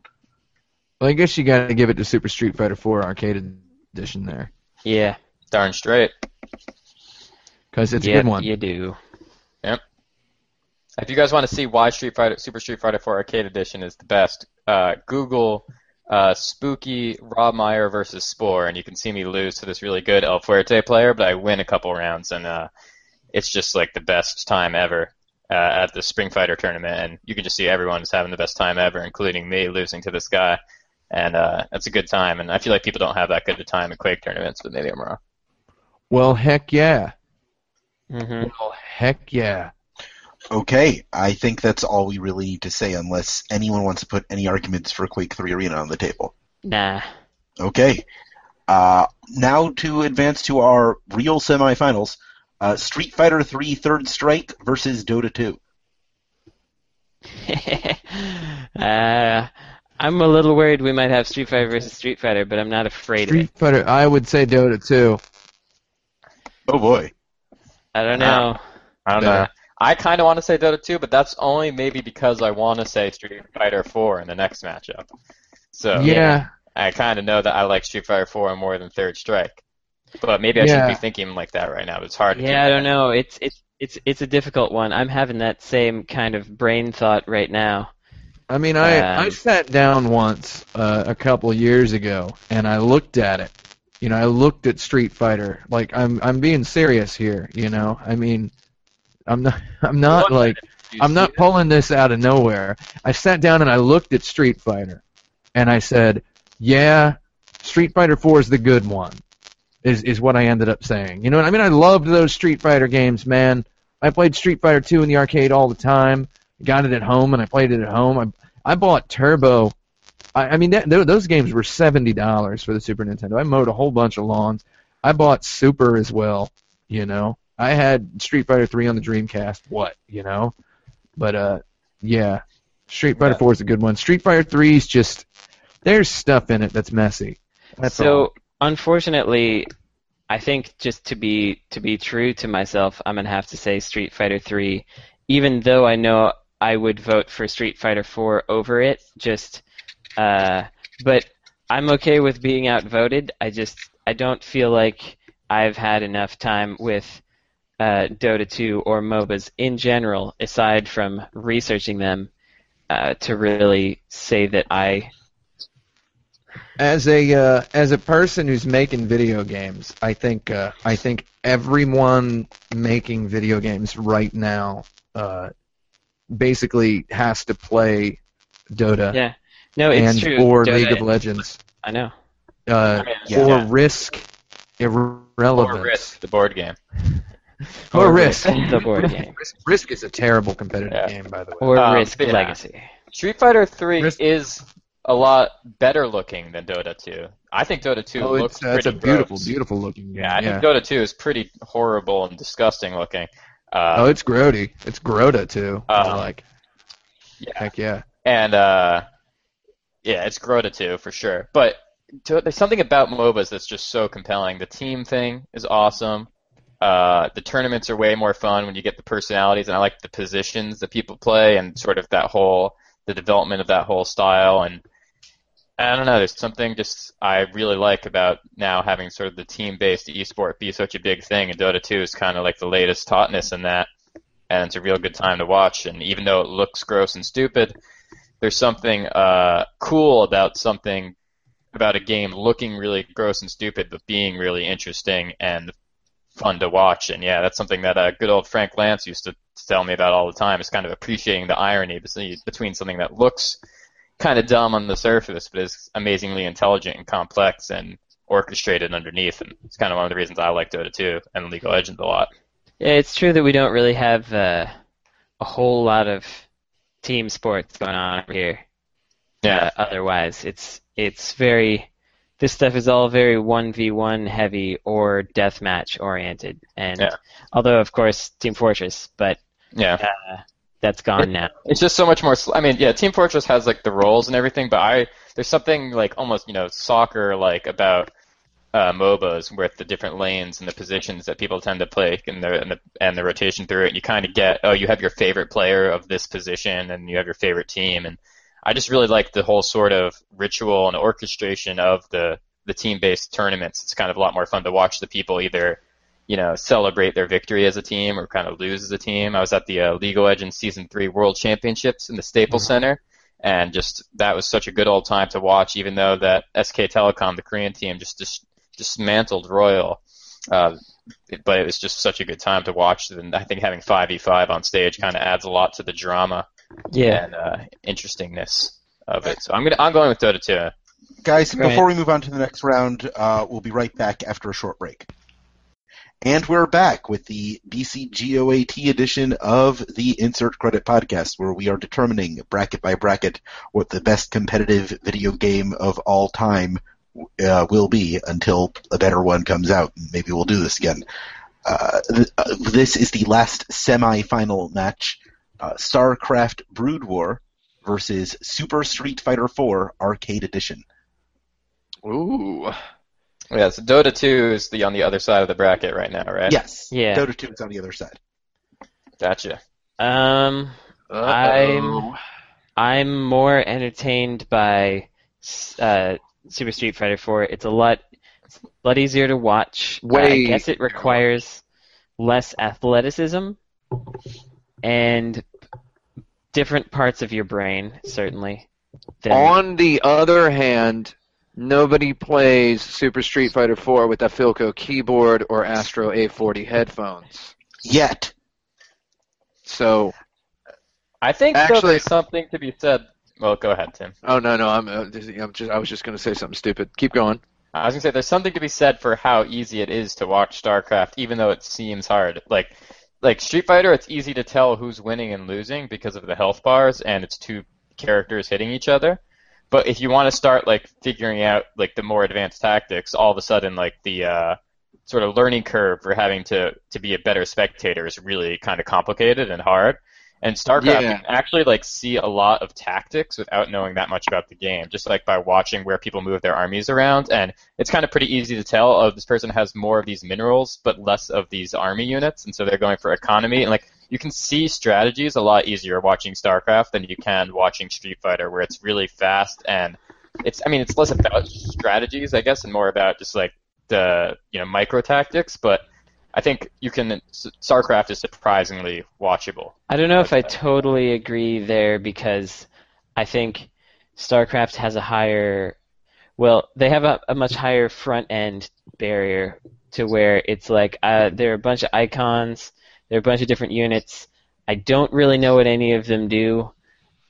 Well, I guess you got to give it to Super Street Fighter 4 Arcade Edition there Yeah. Darn straight. Because it's a yeah, good one. You do. Yep. If you guys want to see why Street Fighter Super Street Fighter 4 Arcade Edition is the best, uh, Google uh, Spooky Rob Meyer versus Spore, and you can see me lose to this really good El Fuerte player, but I win a couple rounds, and uh, it's just like the best time ever uh, at the Spring Fighter tournament, and you can just see everyone is having the best time ever, including me losing to this guy, and uh, it's a good time, and I feel like people don't have that good of a time at Quake tournaments, but maybe I'm wrong. Well, heck yeah. Hmm Well, heck yeah. Okay, I think that's all we really need to say unless anyone wants to put any arguments for Quake 3 Arena on the table. Nah. Okay. Uh, now to advance to our real semifinals. Uh, Street Fighter 3 Third Strike versus Dota 2. uh, I'm a little worried we might have Street Fighter versus Street Fighter, but I'm not afraid of it. Street Fighter, I would say Dota 2. Oh boy. I don't know. I don't know. I kind of want to say Dota 2, but that's only maybe because I want to say Street Fighter 4 in the next matchup. So yeah. I kind of know that I like Street Fighter 4 more than Third Strike. But maybe I Yeah. shouldn't be thinking like that right now. It's hard to Yeah, keep I don't that. know. It's it's it's it's a difficult one. I'm having that same kind of brain thought right now. I mean, I, I Um, sat down once uh, a couple years ago and I looked at it. You know, I looked at Street Fighter. Like I'm I'm being serious here. You know, I mean, I'm not I'm not like I'm not pulling this out of nowhere. I sat down and I looked at Street Fighter, and I said, "Yeah, Street Fighter 4 is the good one." Is is what I ended up saying. You know what I mean? I loved those Street Fighter games, man. I played Street Fighter 2 in the arcade all the time. Got it at home, and I played it at home. I I bought Turbo. I, I mean, that, tho- those games were seventy dollars for the Super Nintendo. I mowed a whole bunch of lawns. I bought Super as well. You know, I had Street Fighter 3 on the Dreamcast. What you know? But uh, yeah, Street Fighter Yeah. 4 is a good one. Street Fighter 3 is just there's stuff in it that's messy. That's so all. unfortunately, I think just to be to be true to myself, I'm gonna have to say Street Fighter 3, even though I know I would vote for Street Fighter 4 over it. Just, uh, but I'm okay with being outvoted. I just I don't feel like I've had enough time with uh, Dota 2 or MOBAs in general, aside from researching them, uh, to really say that I As a uh, as a person who's making video games, I think uh, I think everyone making video games right now uh, basically has to play Dota yeah. No, it's and true. or Dota- League of Legends I know. uh, Yeah. or risk irrelevance. Or Risk, the board game. Or risk. the board game. Risk, Risk is a terrible competitive Yeah. game, by the way. Or Um, Risk yeah. Legacy. Street Fighter 3 Risk- is a lot better looking than Dota 2. I think Dota 2 oh, looks it's, uh, it's a beautiful, gross. beautiful looking game. Yeah, I Yeah. think Dota 2 is pretty horrible and disgusting looking. Uh, oh, it's grody. It's Grota too. I like. Yeah. Heck yeah. And uh, yeah, it's Grota 2 for sure. But to, there's something about MOBAs that's just so compelling. The team thing is awesome. Uh, the tournaments are way more fun when you get the personalities, and I like the positions that people play, and sort of that whole the development of that whole style. And I don't know, there's something just I really like about now having sort of the team-based esport be such a big thing, and Dota 2 is kind of like the latest tautness in that, and it's a real good time to watch. And even though it looks gross and stupid, there's something uh, cool about something about a game looking really gross and stupid, but being really interesting and fun to watch. And yeah, that's something that uh, good old Frank Lantz used to tell me about all the time. Is kind of appreciating the irony between something that looks kind of dumb on the surface, but is amazingly intelligent and complex and orchestrated underneath. And it's kind of one of the reasons I like Dota 2 and League of Legends a lot. Yeah, it's true that we don't really have uh, a whole lot of team sports going on over here. Yeah. Uh, otherwise, it's it's very this stuff is all very one v one heavy or deathmatch oriented, and Yeah. although of course Team Fortress, but Yeah. uh, that's gone now. It's just so much more. Sl- I mean, yeah, Team Fortress has like the roles and everything, but I there's something like almost you know soccer like about uh, MOBAs with the different lanes and the positions that people tend to play and the and the, and the rotation through it. And You kind of get oh you have your favorite player of this position and you have your favorite team, and I just really like the whole sort of ritual and orchestration of the the team based tournaments. It's kind of a lot more fun to watch the people either you know, celebrate their victory as a team or kind of lose as a team. I was at the uh, League of Legends Season 3 World Championships in the Staples Center, and just that was such a good old time to watch, even though that SK Telecom, the Korean team, just dis- dismantled Royal. Uh, but it was just such a good time to watch, and I think having 5v5 on stage kind of adds a lot to the drama Yeah. and uh, interestingness of it. So I'm gonna I'm going with Dota 2. Guys, Right. before we move on to the next round, uh, we'll be right back after a short break. And we're back with the BCGOAT edition of the Insert Credit Podcast, where we are determining bracket by bracket what the best competitive video game of all time uh, will be until a better one comes out. Maybe we'll do this again. Uh, th- uh, this is the last semi-final match: uh, StarCraft Brood War versus Super Street Fighter IV Arcade Edition. Ooh. Yeah, so Dota 2 is the on the other side of the bracket right now, right? Yes. Yeah. Dota 2 is on the other side. Gotcha. Um, I'm I'm more entertained by uh, Super Street Fighter 4. It's a lot it's a lot easier to watch. Uh, I guess it requires less athleticism and different parts of your brain, certainly. Than, On the other hand, nobody plays Super Street Fighter 4 with a Filco keyboard or Astro A40 headphones. Yet. So, I think Actually- there's something to be said. Well, go ahead, Tim. oh no, no, I'm, uh, I'm just, I was just going to say something stupid. Keep going. I was gonna say there's something to be said for how easy it is to watch StarCraft, even though it seems hard. Like, like Street Fighter, it's easy to tell who's winning and losing because of the health bars and it's two characters hitting each other. But if you want to start like figuring out like the more advanced tactics, all of a sudden like the uh, sort of learning curve for having to to be a better spectator is really kind of complicated and hard. And StarCraft, Yeah. you can actually like see a lot of tactics without knowing that much about the game, just like by watching where people move their armies around. And it's kind of pretty easy to tell. Oh, this person has more of these minerals, but less of these army units, and so they're going for economy. And like you can see strategies a lot easier watching StarCraft than you can watching Street Fighter, where it's really fast and it's. I mean, it's less about strategies, I guess, and more about just like the you know micro tactics. But I think you can. StarCraft is surprisingly watchable. I don't know if I totally agree there because I think StarCraft has a higher, well, they have a, a much higher front end barrier to where it's like uh, there are a bunch of icons, there are a bunch of different units. I don't really know what any of them do,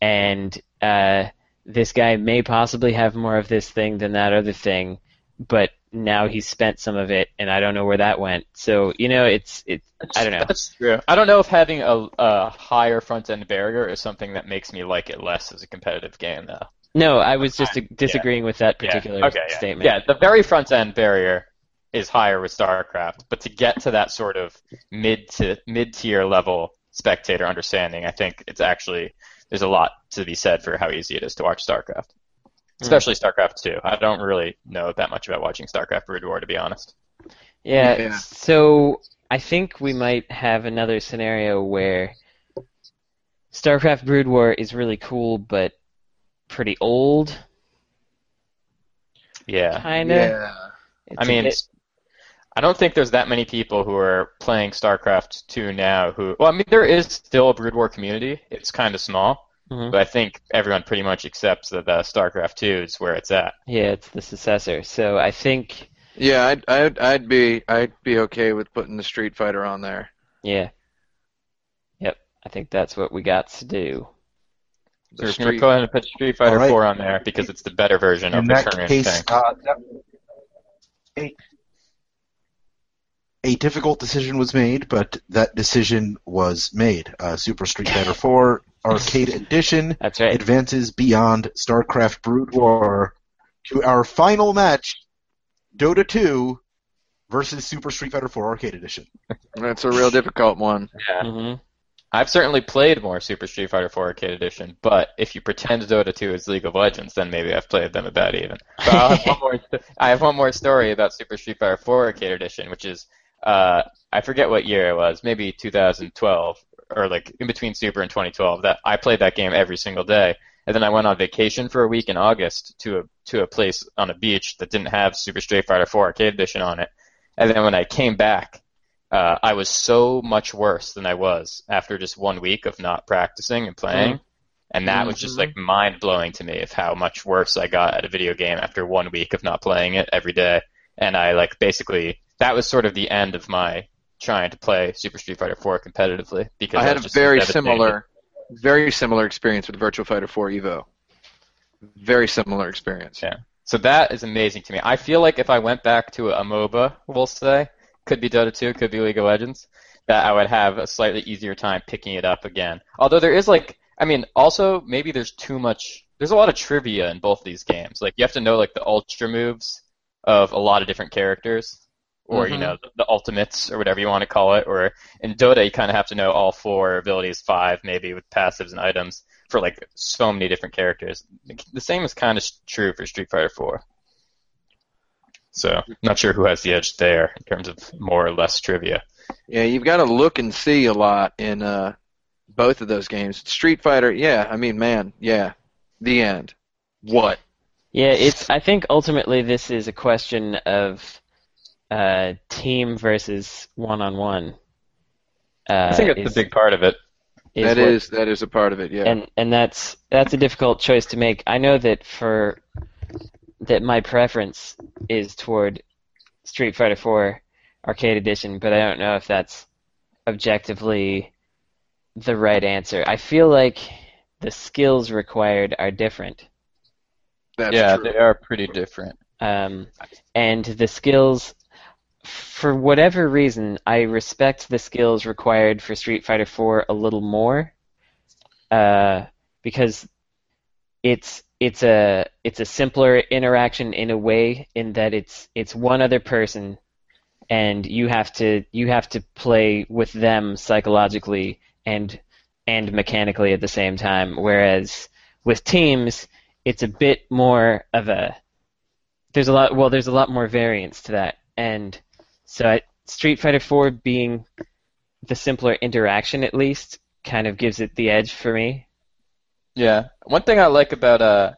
and uh, this guy may possibly have more of this thing than that other thing, but now he's spent some of it, and I don't know where that went. So you know, it's it. I don't know. That's true. I don't know if having a, a higher front end barrier is something that makes me like it less as a competitive game, though. No, I was just disagreeing with that Yeah. particular Okay, yeah. statement. Yeah, the very front end barrier is higher with StarCraft, but to get to that sort of mid to mid tier level spectator understanding, I think it's actually there's a lot to be said for how easy it is to watch StarCraft. Hmm. Especially StarCraft 2. I don't really know that much about watching StarCraft Brood War to be honest. Yeah, Yeah. So I think we might have another scenario where StarCraft Brood War is really cool, but pretty old, Yeah. kind of. Yeah. I mean, I don't think there's that many people who are playing StarCraft 2 now who, well, I mean, there is still a Brood War community. It's kind of small, Mhm. but I think everyone pretty much accepts that uh, StarCraft 2 is where it's at. yeah, it's the successor. So I think, Yeah, I'd, I'd, I'd be, I'd be okay with putting the Street Fighter on there. yeah, yep, I think that's what we got to do. So The we're going to go ahead and put Street Fighter All right. 4 on there because it's the better version of In the that current case, thing. uh, that- a, a difficult decision was made, but that decision was made. Uh, Super Street Fighter 4 Arcade Edition That's right. advances beyond StarCraft Brood War to our final match, Dota 2 versus Super Street Fighter 4 Arcade Edition. That's a real difficult one. Yeah. hmm I've certainly played more Super Street Fighter 4 Arcade Edition, but if you pretend Dota 2 is League of Legends, then maybe I've played them about even. But I'll have one more. I have one more story about Super Street Fighter 4 Arcade Edition, which is uh, I forget what year it was, maybe 2012 or like in between Super and 2012. That I played that game every single day, and then I went on vacation for a week in August to a to a place on a beach that didn't have Super Street Fighter 4 Arcade Edition on it, and then when I came back uh, I was so much worse than I was after just one week of not practicing and playing. And that was just like mind blowing to me of how much worse I got at a video game after one week of not playing it every day. And I like basically that was sort of the end of my trying to play Super Street Fighter 4 competitively because I had a very similar, very similar experience with Virtua Fighter 4 Evo. Very similar experience. Yeah. So that is amazing to me. I feel like if I went back to a MOBA, we'll say, could be Dota 2, could be League of Legends, that I would have a slightly easier time picking it up again. Although there is like, I mean, also maybe there's too much. There's a lot of trivia in both these games. Like you have to know like the ultra moves of a lot of different characters, or you Mhm. know the, the ultimates or whatever you want to call it. Or in Dota, you kind of have to know all four abilities, five maybe with passives and items for like so many different characters. The same is kind of true for Street Fighter 4. So, not sure who has the edge there in terms of more or less trivia. Yeah, you've got to look and see a lot in uh, both of those games. Street Fighter, yeah, I mean, man, yeah. The end. What? Yeah, it's. I think ultimately this is a question of uh, team versus one-on-one. Uh, I think that's is, a big part of it. is That what- is that is a part of it. Yeah. and and that's that's a difficult choice to make. I know that for that my preference is toward Street Fighter 4 Arcade Edition, but I don't know if that's objectively the right answer. I feel like the skills required are different. That's yeah, true. they are pretty different. Um, and the skills, for whatever reason, I respect the skills required for Street Fighter 4 a little more, uh, because it's it's a it's a simpler interaction in a way in that it's it's one other person, and you have to you have to play with them psychologically and and mechanically at the same time. Whereas with teams, it's a bit more of a there's a lot well there's a lot more variance to that and so I, street fighter 4 being the simpler interaction at least kind of gives it the edge for me Yeah. One thing I like about uh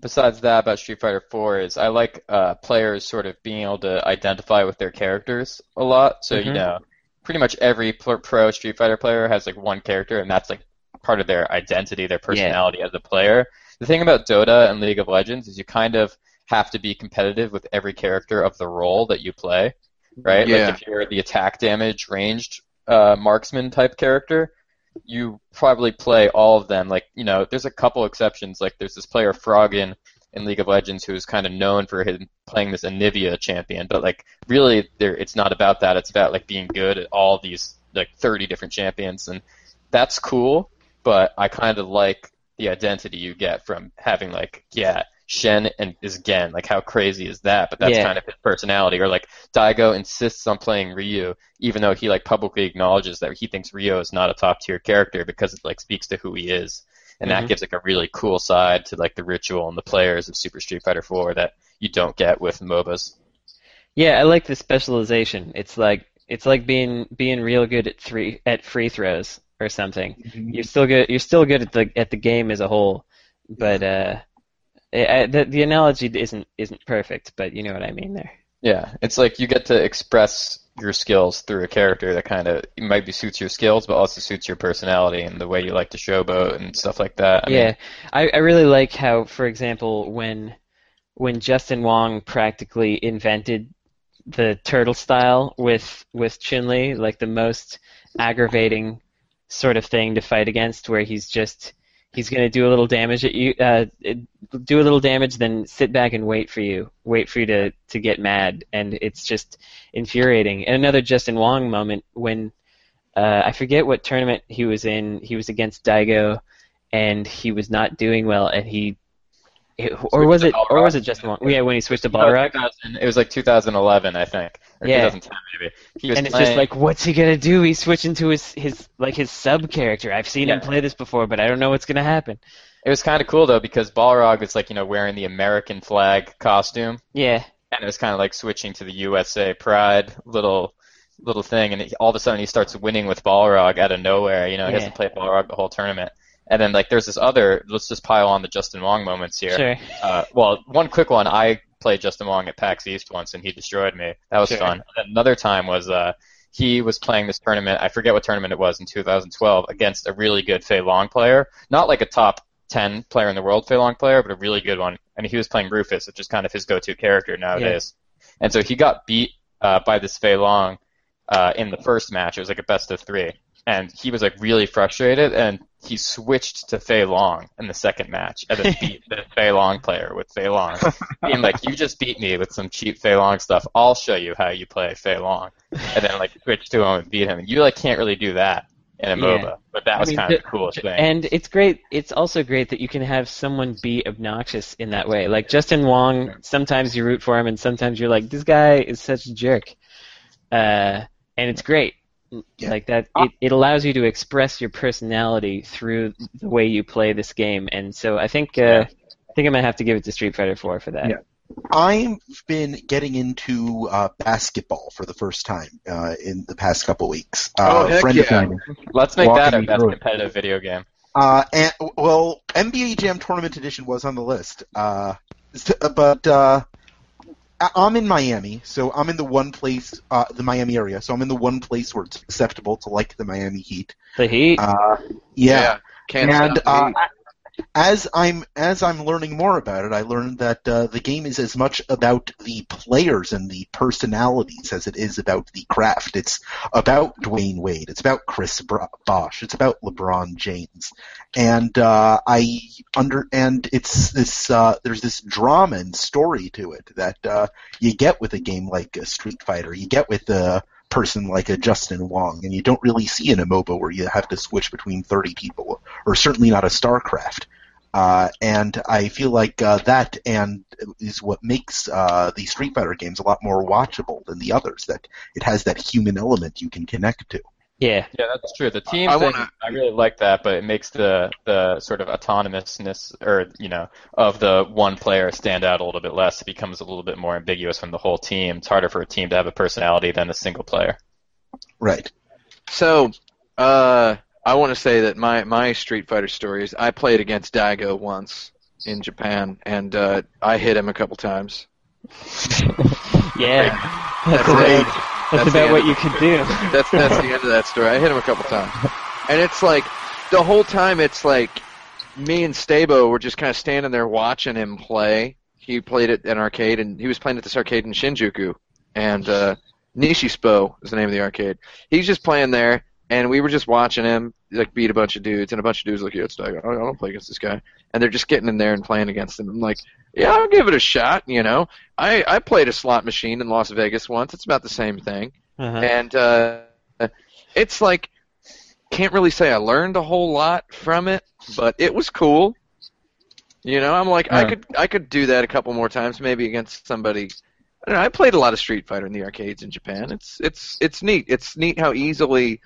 besides that about Street Fighter 4 is I like uh players sort of being able to identify with their characters a lot. So, you Mhm. know, pretty much every pro pro Street Fighter player has like one character and that's like part of their identity, their personality as a player. The thing about Dota and League of Legends is you kind of have to be competitive with every character of the role that you play, right? Yeah. Like if you're the attack damage ranged uh, marksman type character, you probably play all of them. Like, you know, there's a couple exceptions. Like, there's this player Froggen in League of Legends who's kind of known for his playing this Anivia champion, but like, really, there it's not about that. It's about like being good at all these like 30 different champions, and that's cool. But I kind of like the identity you get from having like, yeah, Xian and is Gen. Like, how crazy is that? But that's Yeah. kind of his personality. Or like, Daigo insists on playing Ryu, even though he like publicly acknowledges that he thinks Ryu is not a top tier character because it like speaks to who he is, and that Mhm. gives like a really cool side to like the ritual and the players of Super Street Fighter 4 that you don't get with MOBAs. yeah i like the specialization it's like it's like being being real good at three at free throws or something you're still good you're still good at the at the game as a whole but uh I, the, the analogy isn't isn't perfect but you know what i mean there. Yeah, it's like you get to express your skills through a character that kind of maybe suits your skills, but also suits your personality and the way you like to showboat and stuff like that. I mean, yeah, I, I really like how, for example, when when Justin Wong practically invented the turtle style with with Chun Li, like the most aggravating sort of thing to fight against, where he's just He's going to do a little damage at you, uh, do a little damage, then sit back and wait for you, wait for you to, to get mad, and it's just infuriating. And another Justin Wong moment when uh, I forget what tournament he was in. He was against Daigo, and he was not doing well, and he or was it or was it just one? Yeah, when he switched to Balrog. it was like 2011, I think, Yeah. 2010 maybe. He was and it's just like, what's he gonna do? He's switching to his his like his sub character. I've seen him play this before, but I don't know what's gonna happen. it was kind of cool though because Balrog was like you know wearing the American flag costume, Yeah, and it was kind of like switching to the USA Pride little little thing, and he, all of a sudden he starts winning with Balrog out of nowhere. You know, he Yeah. hasn't played Balrog the whole tournament. And then like there's this other let's just pile on the Justin Wong moments here. sure. Uh, well, one quick one. I played Justin Wong at PAX East once, and he destroyed me. That was Sure. fun. Another time was uh, he was playing this tournament. I forget what tournament it was in 2012 against a really good Fei Long player, not like a top 10 player in the world Fei Long player, but a really good one. And he was playing Rufus, which is kind of his go-to character nowadays. And so he got beat uh, by this Fei Long uh, in the first match. It was like a best of three. And he was like really frustrated, and he switched to Fei Long in the second match, and then beat the Fei Long player with Fei Long, being like, "You just beat me with some cheap Fei Long stuff. I'll show you how you play Fei Long." And then like switch to him and beat him. You like can't really do that in a Yeah. MOBA, but that I was mean, kind the- of the coolest thing. And it's great. It's also great that you can have someone be obnoxious in that way. Like Justin Wong, sometimes you root for him, and sometimes you're like, this guy is such a jerk. Uh, and it's great. Yeah. Like that, it, it allows you to express your personality through the way you play this game. And so I think, uh, I think I might have to give it to Street Fighter 4 for that. Yeah. I've been getting into uh, basketball for the first time uh, in the past couple weeks. Uh, Oh, heck a friend yeah. of mine. Let's make that our best through competitive video game. Uh, and well, NBA Jam Tournament Edition was on the list. Uh, but uh, I- I'm in Miami, so I'm in the one place, uh, the Miami area. So I'm in the one place where it's acceptable to like the Miami Heat. The Heat. Uh, yeah. Can't and stop uh, me. As I'm as I'm learning more about it, I learned that uh, the game is as much about the players and the personalities as it is about the craft. It's about Dwyane Wade. It's about Chris Bosh. It's about LeBron James. And uh, I under and it's this uh, there's this drama and story to it that uh, you get with a game like a Street Fighter. You get with a person like a Justin Wong, and you don't really see in a MOBA where you have to switch between 30 people, or certainly not a StarCraft. Uh, and I feel like uh, that and is what makes uh, the Street Fighter games a lot more watchable than the others. That it has that human element you can connect to. Yeah. Yeah, that's true. The team I thing, wanna- I really like that, but it makes the the sort of autonomousness or you know of the one player stand out a little bit less. It becomes a little bit more ambiguous from the whole team. It's harder for a team to have a personality than a single player. Right. So, uh, I want to say that my my Street Fighter story is I played against Daigo once in Japan, and uh, I hit him a couple times. Yeah. That's That's about, it. That's That's about what you could do. That's that's the end of that story. I hit him a couple times, and it's like the whole time it's like me and Stabo were just kind of standing there watching him play. He played at an arcade, and he was playing at this arcade in Shinjuku, and uh, Nishispo is the name of the arcade. He's just playing there, and we were just watching him like beat a bunch of dudes, and a bunch of dudes like, yeah, it's Daigo. I don't play against this guy, and they're just getting in there and playing against him. I'm like, yeah, I'll give it a shot. You know, I I played a slot machine in Las Vegas once. It's about the same thing Uh-huh. and uh, it's like can't really say I learned a whole lot from it, but it was cool. You know, I'm like I could I could do that a couple more times, maybe against somebody. I don't know. I played a lot of Street Fighter in the arcades in Japan. It's it's it's neat. It's neat how easily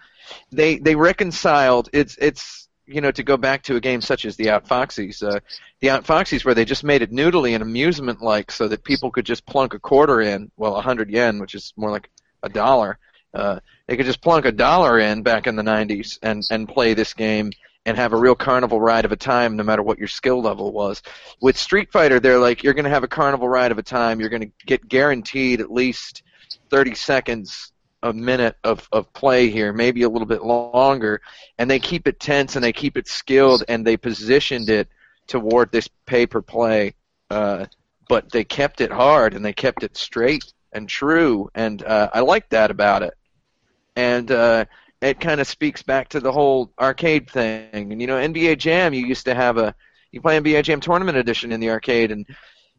they they reconciled. It's it's you know to go back to a game such as the Outfoxies. Uh, the Outfoxies where they just made it noodly and amusement like, so that people could just plunk a quarter in, well, a hundred yen, which is more like a dollar. Uh, they could just plunk a dollar in back in the 90s and, and play this game and have a real carnival ride of a time no matter what your skill level was. With Street Fighter, they're like, you're going to have a carnival ride of a time. You're going to get guaranteed at least 30 seconds a minute of, of play here, maybe a little bit longer. And they keep it tense and they keep it skilled and they positioned it toward this pay per play. Uh, but they kept it hard and they kept it straight and true, and uh, I like that about it. And uh, it kind of speaks back to the whole arcade thing. And you know, NBA Jam, you used to have a you play NBA Jam Tournament Edition in the arcade, and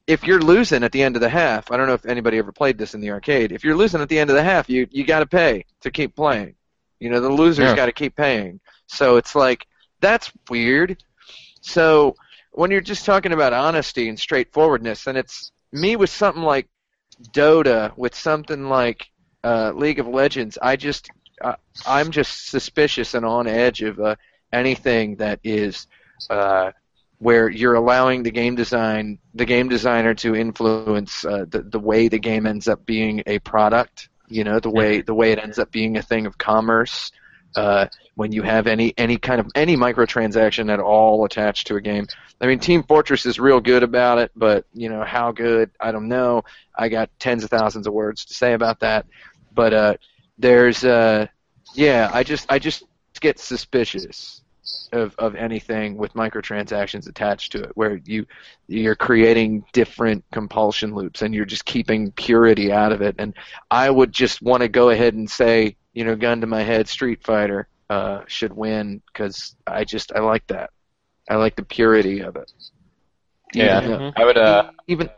if you're losing at the end of the half, I don't know if anybody ever played this in the arcade. If you're losing at the end of the half, you you got to pay to keep playing. You know, the loser's Yeah. got to keep paying. So it's like that's weird. So when you're just talking about honesty and straightforwardness, and it's me with something like Dota, with something like uh, League of Legends, I just uh, I'm just suspicious and on edge of uh, anything that is uh, where you're allowing the game design the game designer to influence uh, the the way the game ends up being a product. You know, the way the way it ends up being a thing of commerce. Uh, when you have any any kind of any microtransaction at all attached to a game. I mean, Team Fortress is real good about it, but you know how good I don't know. I got tens of thousands of words to say about that, but uh, there's uh, yeah, I just I just get suspicious of of anything with microtransactions attached to it, where you you're creating different compulsion loops and you're just keeping purity out of it. And I would just want to go ahead and say, you know, gun to my head, Street Fighter uh, should win because I just I like that. I like the purity of it. Yeah, Even, Mhm. I would. Uh, even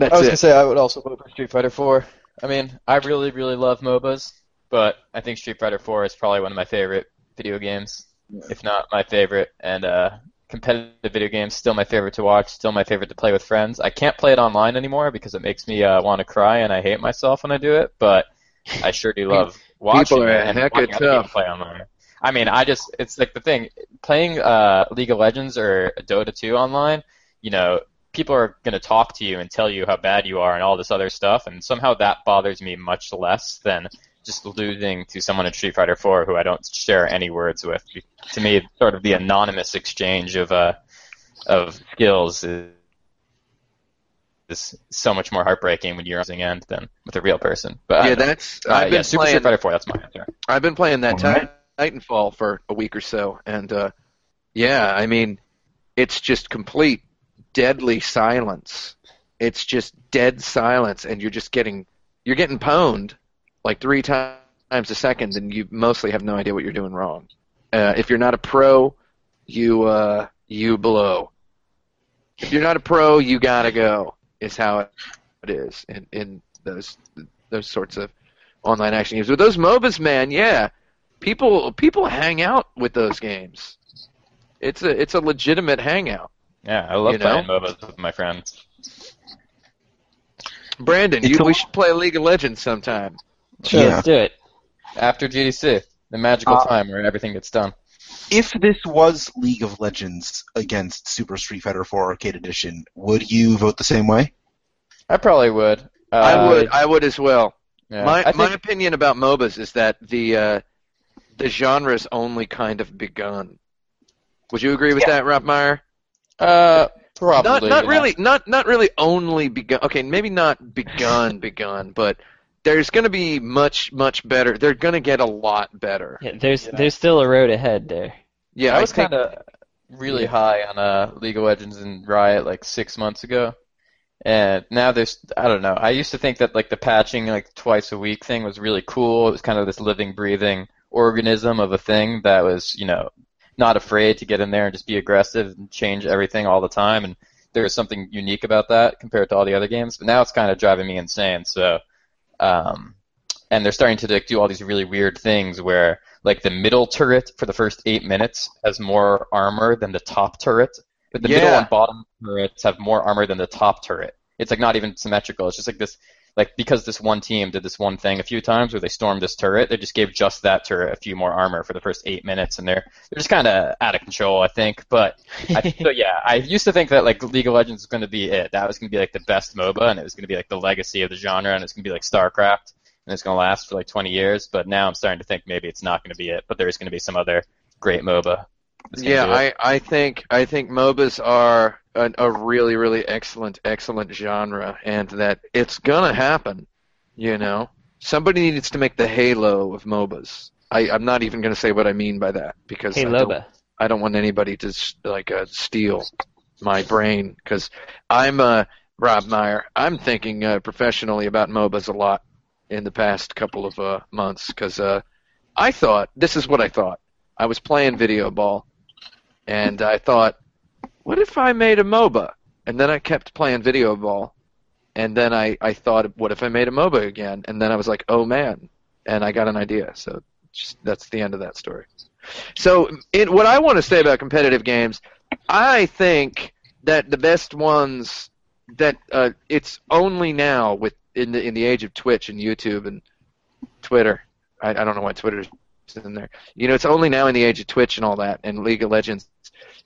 I was it. gonna say I would also vote for Street Fighter 4. I mean, I really, really love MOBAs, but I think Street Fighter 4 is probably one of my favorite video games, if not my favorite. And uh, competitive video games still my favorite to watch, still my favorite to play with friends. I can't play it online anymore because it makes me uh, want to cry and I hate myself when I do it. But I sure do love watching People are it and hecka watching tough. play online. I mean, I just it's like the thing playing uh, League of Legends or Dota 2 online. You know, people are going to talk to you and tell you how bad you are and all this other stuff, and somehow that bothers me much less than just losing to someone in Street Fighter 4 who I don't share any words with. To me, sort of the anonymous exchange of uh, of skills is, is so much more heartbreaking when you're losing end than with a real person. But yeah, that's Uh, I've yeah, been Super playing. Street Fighter 4. That's my answer. I've been playing that right. Titanfall for a week or so, and uh, yeah, I mean, it's just complete deadly silence. It's just dead silence, and you're just getting you're getting pwned like three times a second, and you mostly have no idea what you're doing wrong. Uh, if you're not a pro, you uh, you blow. If you're not a pro, you gotta go. Is how it is in in those those sorts of online action games. But those MOBAs, man, yeah, people people hang out with those games. It's a it's a legitimate hangout. Yeah, I love You know? playing MOBAs with my friends. Brandon, you, a- we should play League of Legends sometime. Sure, Yeah. let's do it. After GDC, the magical Uh, time where everything gets done. If this was League of Legends against Super Street Fighter 4 Arcade Edition, would you vote the same way? I probably would. Uh, I would I would as well. yeah. my I my opinion about MOBAs is that the uh, the genre's only kind of begun. Would you agree with that, Rob Meyer? uh, Not probably not yeah. really not not really only begun. Okay, maybe not begun begun, but there's going to be much much better. They're going to get a lot better. Yeah, there's there's still a road ahead there. Yeah, I was kind of really high on uh, League of Legends and Riot like six months ago, and now there's I don't know. I used to think that like the patching like twice a week thing was really cool. It was kind of this living, breathing organism of a thing that was you know not afraid to get in there and just be aggressive and change everything all the time. And there was something unique about that compared to all the other games. But now it's kind of driving me insane. So, um, and they're starting to like, do all these really weird things where like the middle turret for the first eight minutes has more armor than the top turret, but the middle and bottom turrets have more armor than the top turret. It's like not even symmetrical. It's just like this, like because this one team did this one thing a few times where they stormed this turret, they just gave just that turret a few more armor for the first eight minutes, and they're they're just kind of out of control, I think. But I, so yeah, I used to think that like League of Legends was going to be it. That was going to be like the best MOBA, and it was going to be like the legacy of the genre, and it's going to be like StarCraft, and it's going to last for like 20 years. But now I'm starting to think maybe it's not going to be it. But there is going to be some other great MOBA. That's gonna Yeah. I, I think I think MOBAs are a, a really really excellent excellent genre, and that it's gonna happen. You know, somebody needs to make the Halo of MOBAs. I, I'm not even gonna say what I mean by that because Hey I don't, Loba. I don't want anybody to s- like uh, steal my brain because I'm uh, Rob Meyer. I'm thinking uh, professionally about MOBAs a lot. in the past couple of uh, months because uh, I thought this is what I thought. I was playing Videoball, and I thought, what if I made a MOBA? And then I kept playing Videoball, and then I, I thought, what if I made a MOBA again? And then I was like, oh man, and I got an idea. So just, that's the end of that story. So what I want to say about competitive games, I think that the best ones that uh, it's only now with in the in the age of Twitch and YouTube and Twitter. I, I don't know why Twitter is in there. You know, it's only now in the age of Twitch and all that and League of Legends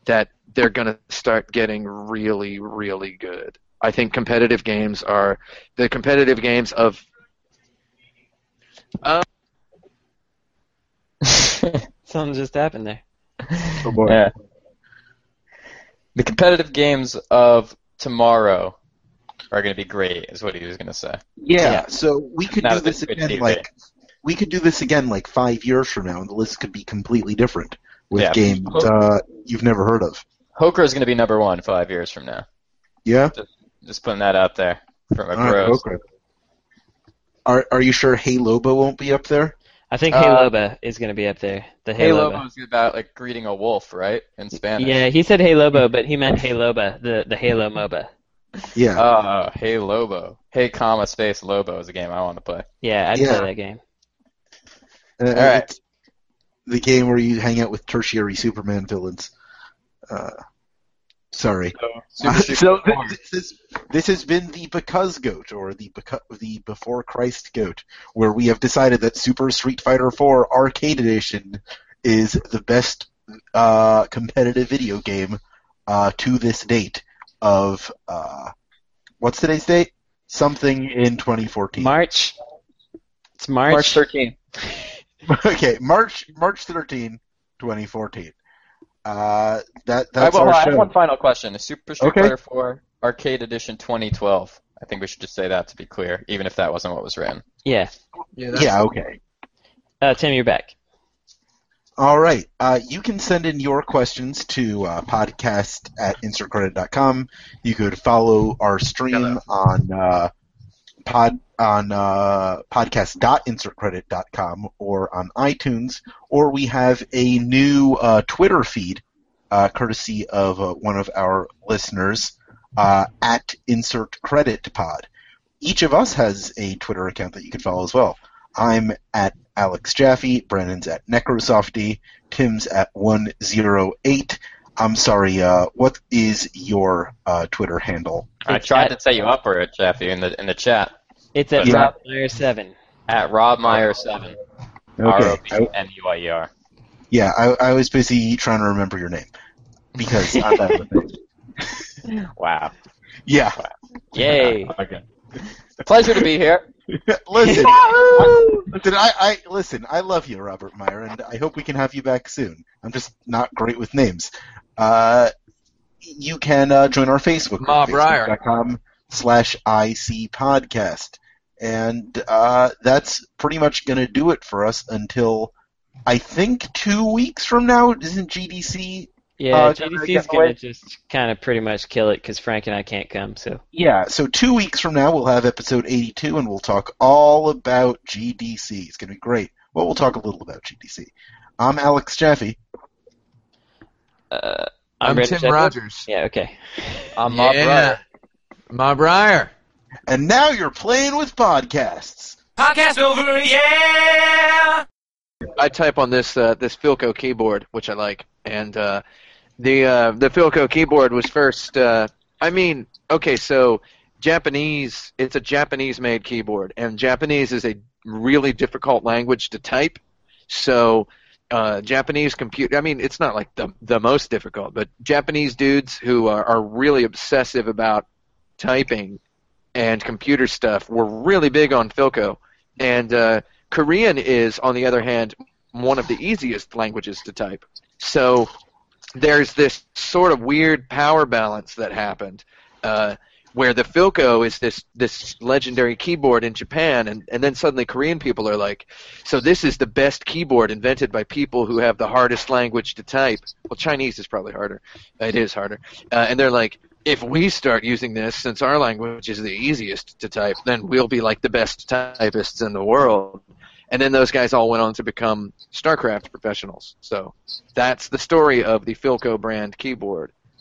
that they're gonna start getting really, really good. I think competitive games are the competitive games of. Uh, Something just happened there. Oh boy. Yeah. The competitive games of tomorrow are going to be great, is what he was going to say. Yeah, Yeah. so we could Now do this again like we could do this again like five years from now, and the list could be completely different with Yeah. games uh, you've never heard of. Hokra is going to be number one five years from now. Yeah, Just putting that out there from a All right, gross. Are Are you sure Hey Lobo won't be up there? I think Uh, Hey Loba is going to be up there. The Hey, Hey Loba. Lobo is about like greeting a wolf, right? In Spanish. Yeah, he said Hey Lobo, but he meant Hey Loba, the the Halo MOBA. Yeah. Oh, Hey Lobo. Hey, comma space Lobo is a game I want to play. Yeah, I'd Yeah. play that game. Uh, all right. it's The game where you hang out with tertiary Superman villains. Uh, sorry. Super Street so Fighter this, is, this has been the because goat or the beca- the before Christ goat, where we have decided that Super Street Fighter 4 Arcade Edition is the best uh, competitive video game uh, to this date of uh, what's today's date? Something in 2014. March. It's March. March 13th. okay, March March 13, 2014. Uh, that I, that's well, our I have one final question. Is Super Street Okay. Fighter 4 Arcade Edition 2012? I think we should just say that to be clear, even if that wasn't what was written. Yeah. yeah, Yeah, okay. Uh, Tim, you're back. All right. Uh, you can send in your questions to uh, podcast at insertcredit.com. You could follow our stream on uh, pod on uh, podcast.insertcredit.com or on iTunes, or we have a new uh, Twitter feed, uh, courtesy of uh, one of our listeners uh, at Insert Credit Pod. Each of us has a Twitter account that you can follow as well. I'm at Alex Jaffe, Brandon's at Necrosofty, Tim's at 108. I'm sorry, uh, what is your uh, Twitter handle? I It's tried at- to set you up for it, Jeffy, in the in the chat. It's at Yeah. Rob Meyer seven. At Rob Meyer seven. R O B I- M U I E R. yeah, I, I was busy trying to remember your name because I'm bad with names. Wow. Yeah, Yay. Okay. Pleasure to be here. listen, listen, I, I listen. I love you, Robert Meyer, and I hope we can have you back soon. I'm just not great with names. Uh, you can uh, join our Facebook group, facebook.com slash IC podcast. And uh, that's pretty much going to do it for us until I think two weeks from now. Isn't GDC? Yeah, Uh, GDC's get gonna just kind of pretty much kill it because Frank and I can't come. So Yeah, so two weeks from now we'll have episode 82 and we'll talk all about GDC. It's going to be great. Well, we'll talk a little about GDC. I'm Alex Jaffe. uh, I'm, I'm, Tim Sheffield. Rogers. Yeah. Okay. I'm Mob yeah. Ryder. Ma Breyer. And now you're playing with podcasts. Podcast over, yeah! I type on this uh, this Filco keyboard, which I like, and uh, the uh, the Filco keyboard was first. Uh, I mean, okay, so Japanese. It's a Japanese-made keyboard, and Japanese is a really difficult language to type. So uh, Japanese computer. I mean, it's not like the the most difficult, but Japanese dudes who are, are really obsessive about typing and computer stuff were really big on Filco, and uh, Korean is, on the other hand, one of the easiest languages to type. So there's this sort of weird power balance that happened. Uh, where the Filco is this this legendary keyboard in Japan, and, and then suddenly Korean people are like, so this is the best keyboard invented by people who have the hardest language to type. Well, Chinese is probably harder. It is harder, uh, and they're like, if we start using this, since our language is the easiest to type, then we'll be like the best typists in the world. And then those guys all went on to become StarCraft professionals. So that's the story of the Filco brand keyboard.